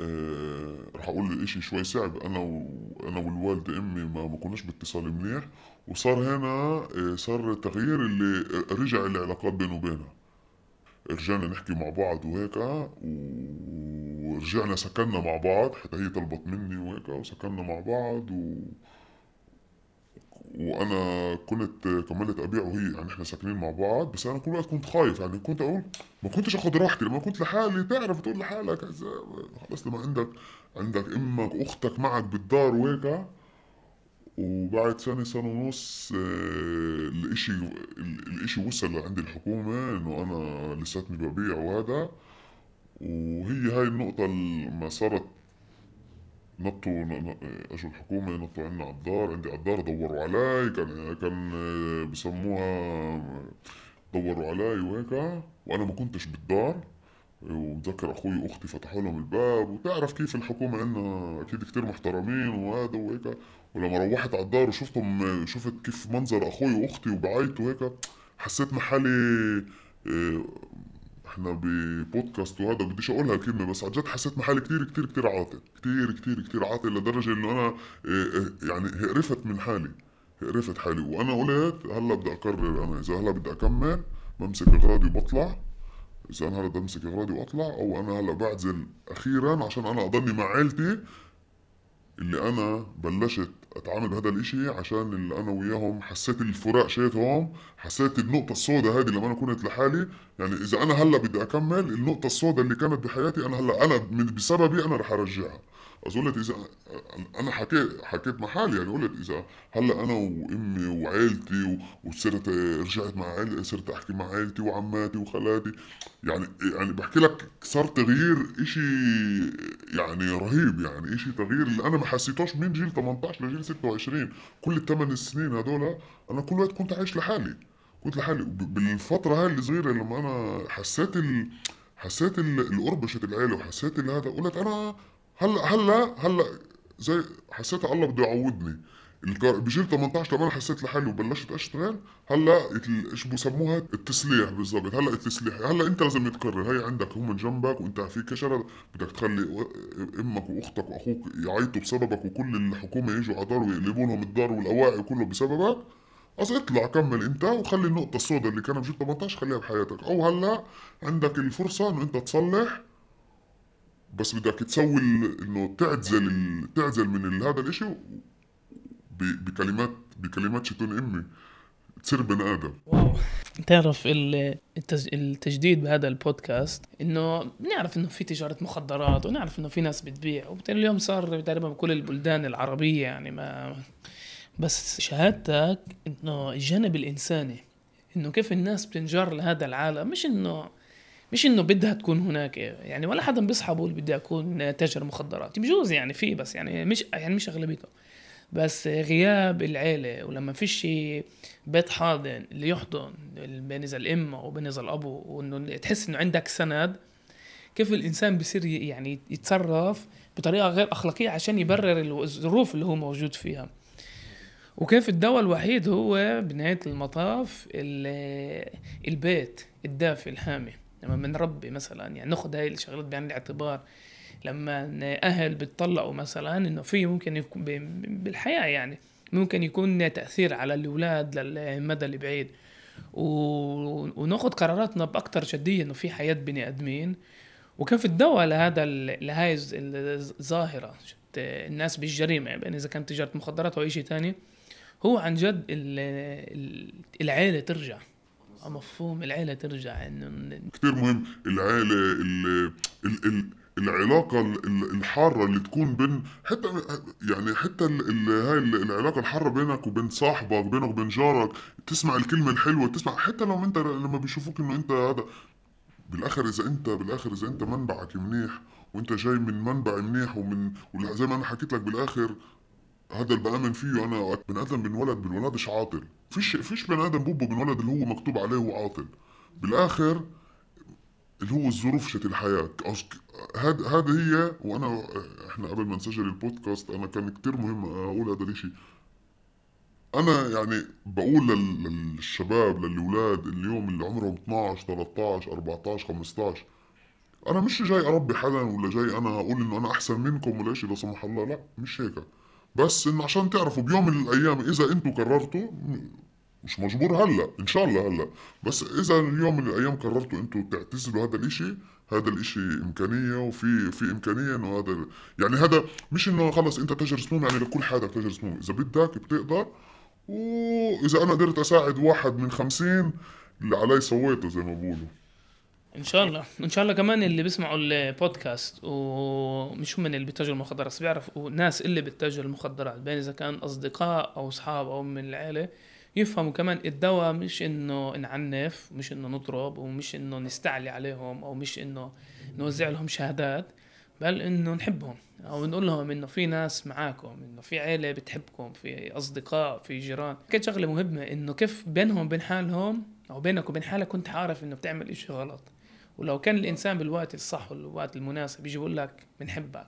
آه، رح أقول الاشي شوي صعب. أنا وأنا والوالدة أمي ما, ما كناش باتصال منيح. وصار هنا آه، صار تغيير اللي رجع العلاقات بينه وبينها. رجعنا نحكي مع بعض وهيك ورجعنا سكننا مع بعض حتى هي طلبت مني وهيك وسكننا مع بعض و... وأنا كنت كملت أبيع وهي يعني إحنا ساكنين مع بعض بس أنا كل وقت كنت خايف يعني كنت أقول ما كنتش أخذ راحتي لما كنت لحالي تعرف تقول لحالك خلص لما عندك عندك أمك واختك معك بالدار وهيك وبعد سنة سنة ونص آه، الإشي ال- الإشي وصل لعند الحكومة إنه أنا لساتني ببيع وهذا. وهي هاي النقطة لما صارت نطوا أجوا الحكومة نطوا عنا على الدار. عندي على الدار دوروا علي كان كان آه، بسموها دوروا علي وهيك. وأنا ما كنتش بالدار. وبتذكر أخوي واختي فتحوا لهم الباب وتعرف كيف الحكومة عندنا أكيد كتير محترمين وهذا وهيك. ولما روحت على الدار وشفتهم شفت كيف منظر أخوي وأختي وبعيطوا وهيك حسيت مع حالي آه، إحنا ببودكاست وهذا بديش أقولها الكلمة بس عن جد حسيت حالي كتير كتير كتير عاطل كتير كتير كتير عاطل لدرجة إنه أنا آه، آه، يعني هقرفت من حالي هقرفت حالي. وأنا قلت هلا بدي اقرر أنا إذا هلا بدي أكمل بمسك اغراضي وبطلع. إذا أنا هلا بدي أمسك إغراضي وأطلع أو أنا هلا بعزل أخيرا عشان أنا أضلني مع عيلتي اللي أنا بلشت أتعامل بهذا الإشي عشان اللي أنا وياهم حسيت الفراق شيتهم حسيت النقطة السوداء هذه لما أنا كنت لحالي. يعني إذا أنا هلا بدي أكمل النقطة السوداء اللي كانت بحياتي أنا هلا أنا بسببي أنا رح أرجعها. أظن اذا أنا حكيت حكيت مع حالي يعني قلت إذا هلا أنا وأمي وعيلتي و- وصرت رجعت مع عيلتي صرت أحكي مع عيلتي وعماتي وخالاتي. يعني يعني بحكي لك صار تغيير إشي يعني رهيب يعني إشي تغيير اللي أنا ما حسيتوش من جيل 18 لجيل 26 كل الثمان سنين هدول أنا كل وقت كنت عايش لحالي كنت لحالي. ب- بالفترة هاي الصغيرة لما أنا حسيت ال... حسيت ال- القربشة العيلة وحسيت هذا قلت أنا هلا هلا هلا زي حسيت الله بده يعوضني؟ بجيل 18 لما حسيت لحالي وبلشت اشتغل هلا إيش بسموها؟ التسليح بالضبط. هلا التسليح. هلا انت لازم تقرر هي عندك هم من جنبك وانت في كشرة. بدك تخلي أمك واختك واخوك يعيطوا بسببك وكل الحكومة يجوا على دار ويقلبوا لهم الدار والأواعي كله بسببك. بس اطلع كمل انت وخلي النقطة السوداء اللي كانت بجيل 18 خليها بحياتك. أو هلا عندك الفرصة إنه انت تصلح بس بدك تسوي إنه تعزل تعزل من هذا الإشي بكلمات بكلمات شتون أمي. تصير بني آدم. واو. تعرف ال- التج- التجديد بهذا البودكاست إنه بنعرف إنه في تجارة مخدرات ونعرف إنه في ناس بتبيع. وبالتالي اليوم صار تقريبا بكل البلدان العربية يعني ما بس شهادتك إنه الجانب الإنساني إنه كيف الناس بتنجر لهذا العالم. مش إنه مش إنه بدها تكون هناك يعني ولا حدا بيصحى بقول بدي أكون تاجر مخدرات بجوز يعني في بس يعني مش يعني مش اغلبيته بس غياب العيلة ولما فيش بيت حاضن اللي يحضن بين الأم وبين إذا الأب وإنه تحس إنه عندك سند كيف الإنسان بصير يعني يتصرف بطريقة غير أخلاقية عشان يبرر الظروف اللي هو موجود فيها. وكيف الدواء الوحيد هو بنهاية المطاف ال- البيت الدافئ الحامي. لما بنربي مثلا يعني نأخذ هاي الشغلات بعين الاعتبار لما أهل بتطلعوا مثلا إنه في ممكن يكون بالحياة يعني ممكن يكون تأثير على الأولاد للمدى البعيد ونأخذ قراراتنا باكثر جدية إنه في حياة بني آدمين. وكيف الدواء لهذا لهاي الظاهرة؟ الناس بالجريمة يعني إذا كانت تجارة مخدرات أو شيء ثاني هو عن جد العيلة ترجع. مفهوم العيلة ترجع إنه كثير مهم. العيلة ال ال العلاقة الحارة اللي تكون بين حتى يعني حتى هاي العلاقة الحارة بينك وبين صاحبك بينك وبين جارك تسمع الكلمة الحلوة تسمع حتى لو أنت لما بيشوفوك إنه أنت هذا بالآخر إذا أنت بالآخر إذا أنت منبعك منيح وأنت جاي من منبع منيح ومن زي ما أنا حكيت لك بالآخر هذا اللي بآمن فيه أنا بني آدم بنولد بنولدش عاطل. فيش فيش بني آدم بوبو بنولد اللي هو مكتوب عليه هو عاطل. بالآخر اللي هو الظروف شت الحياة. هذا هذا هي وأنا إحنا قبل ما نسجل البودكاست أنا كان كتير مهم أقول هذا الإشي. أنا يعني بقول للشباب للأولاد اليوم اللي عمرهم 12 13 14 15 أنا مش جاي أربي حدا ولا جاي أنا أقول إنه أنا أحسن منكم ولا شيء لا سمح الله لا مش هيك. بس انه عشان تعرفوا بيوم من الأيام إذا أنتم قررتوا مش مجبور هلأ إن شاء الله هلأ. بس إذا اليوم من الأيام قررتوا أنتم تعتزلوا هذا الإشي هذا الإشي إمكانية وفي في إمكانية إنه هذا يعني هذا مش إنه خلص أنت تاجر سموم يعني لكل حدا تاجر سموم إذا بدك بتقدر. وإذا أنا قدرت أساعد واحد من خمسين اللي علي سويته زي ما بقولوا. إن شاء الله. إن شاء الله كمان اللي بيسمعوا البودكاست ومش هم اللي بيتاجروا المخدرات بس بيعرفوا ناس اللي بتتاجر المخدرات بين إذا كان أصدقاء أو أصحاب أو من العيلة يفهموا كمان الدواء مش إنه نعنف مش إنه نضرب ومش إنه نستعلي عليهم أو مش إنه نوزع لهم شهادات بل إنه نحبهم. أو نقول لهم إنه في ناس معاكم إنه في عيلة بتحبكم في أصدقاء في جيران. كانت شغلة مهمة إنه كيف بينهم وبين حالهم أو بينك وبين حالك كنت عارف إنه بتعمل إشي غلط. ولو كان الإنسان بالوقت الصح والوقت المناسب يجي يقول لك بنحبك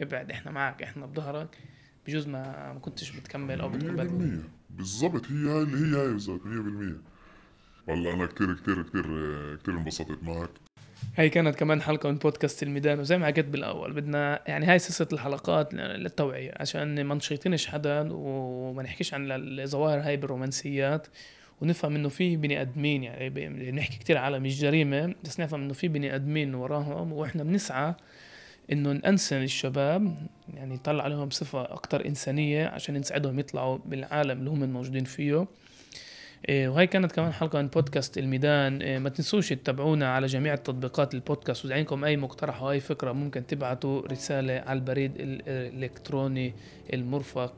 ابعد إحنا معك إحنا بظهرك بجوز ما ما كنتش بتكمل أو بتكمل بالضبط هي هاي اللي هي هاي بالضبط 100% والله أنا كثير كثير كثير كثير انبسطت معك. هاي كانت كمان حلقة من بودكاست الميدان وزي ما حكيت بالأول بدنا يعني هاي سلسلة الحلقات للتوعية عشان ما نشيطنش حدا وما نحكيش عن الظواهر هاي بالرومانسيات. ونفهم إنه في بني آدمين يعني بنحكي كتير على مش جريمة بس نفهم إنه في بني آدمين وراهم وإحنا بنسعى إنه نأنسن الشباب يعني نطلع عليهم صفة أكثر إنسانية عشان نساعدهم يطلعوا بالعالم اللي هم موجودين فيه. إيه، وهي كانت كمان حلقة من بودكاست الميدان. إيه، ما تنسوش تتابعونا على جميع التطبيقات البودكاست وإذا عندكم أي مقترح أو أي فكرة ممكن تبعتوا رسالة على البريد الإلكتروني المرفق.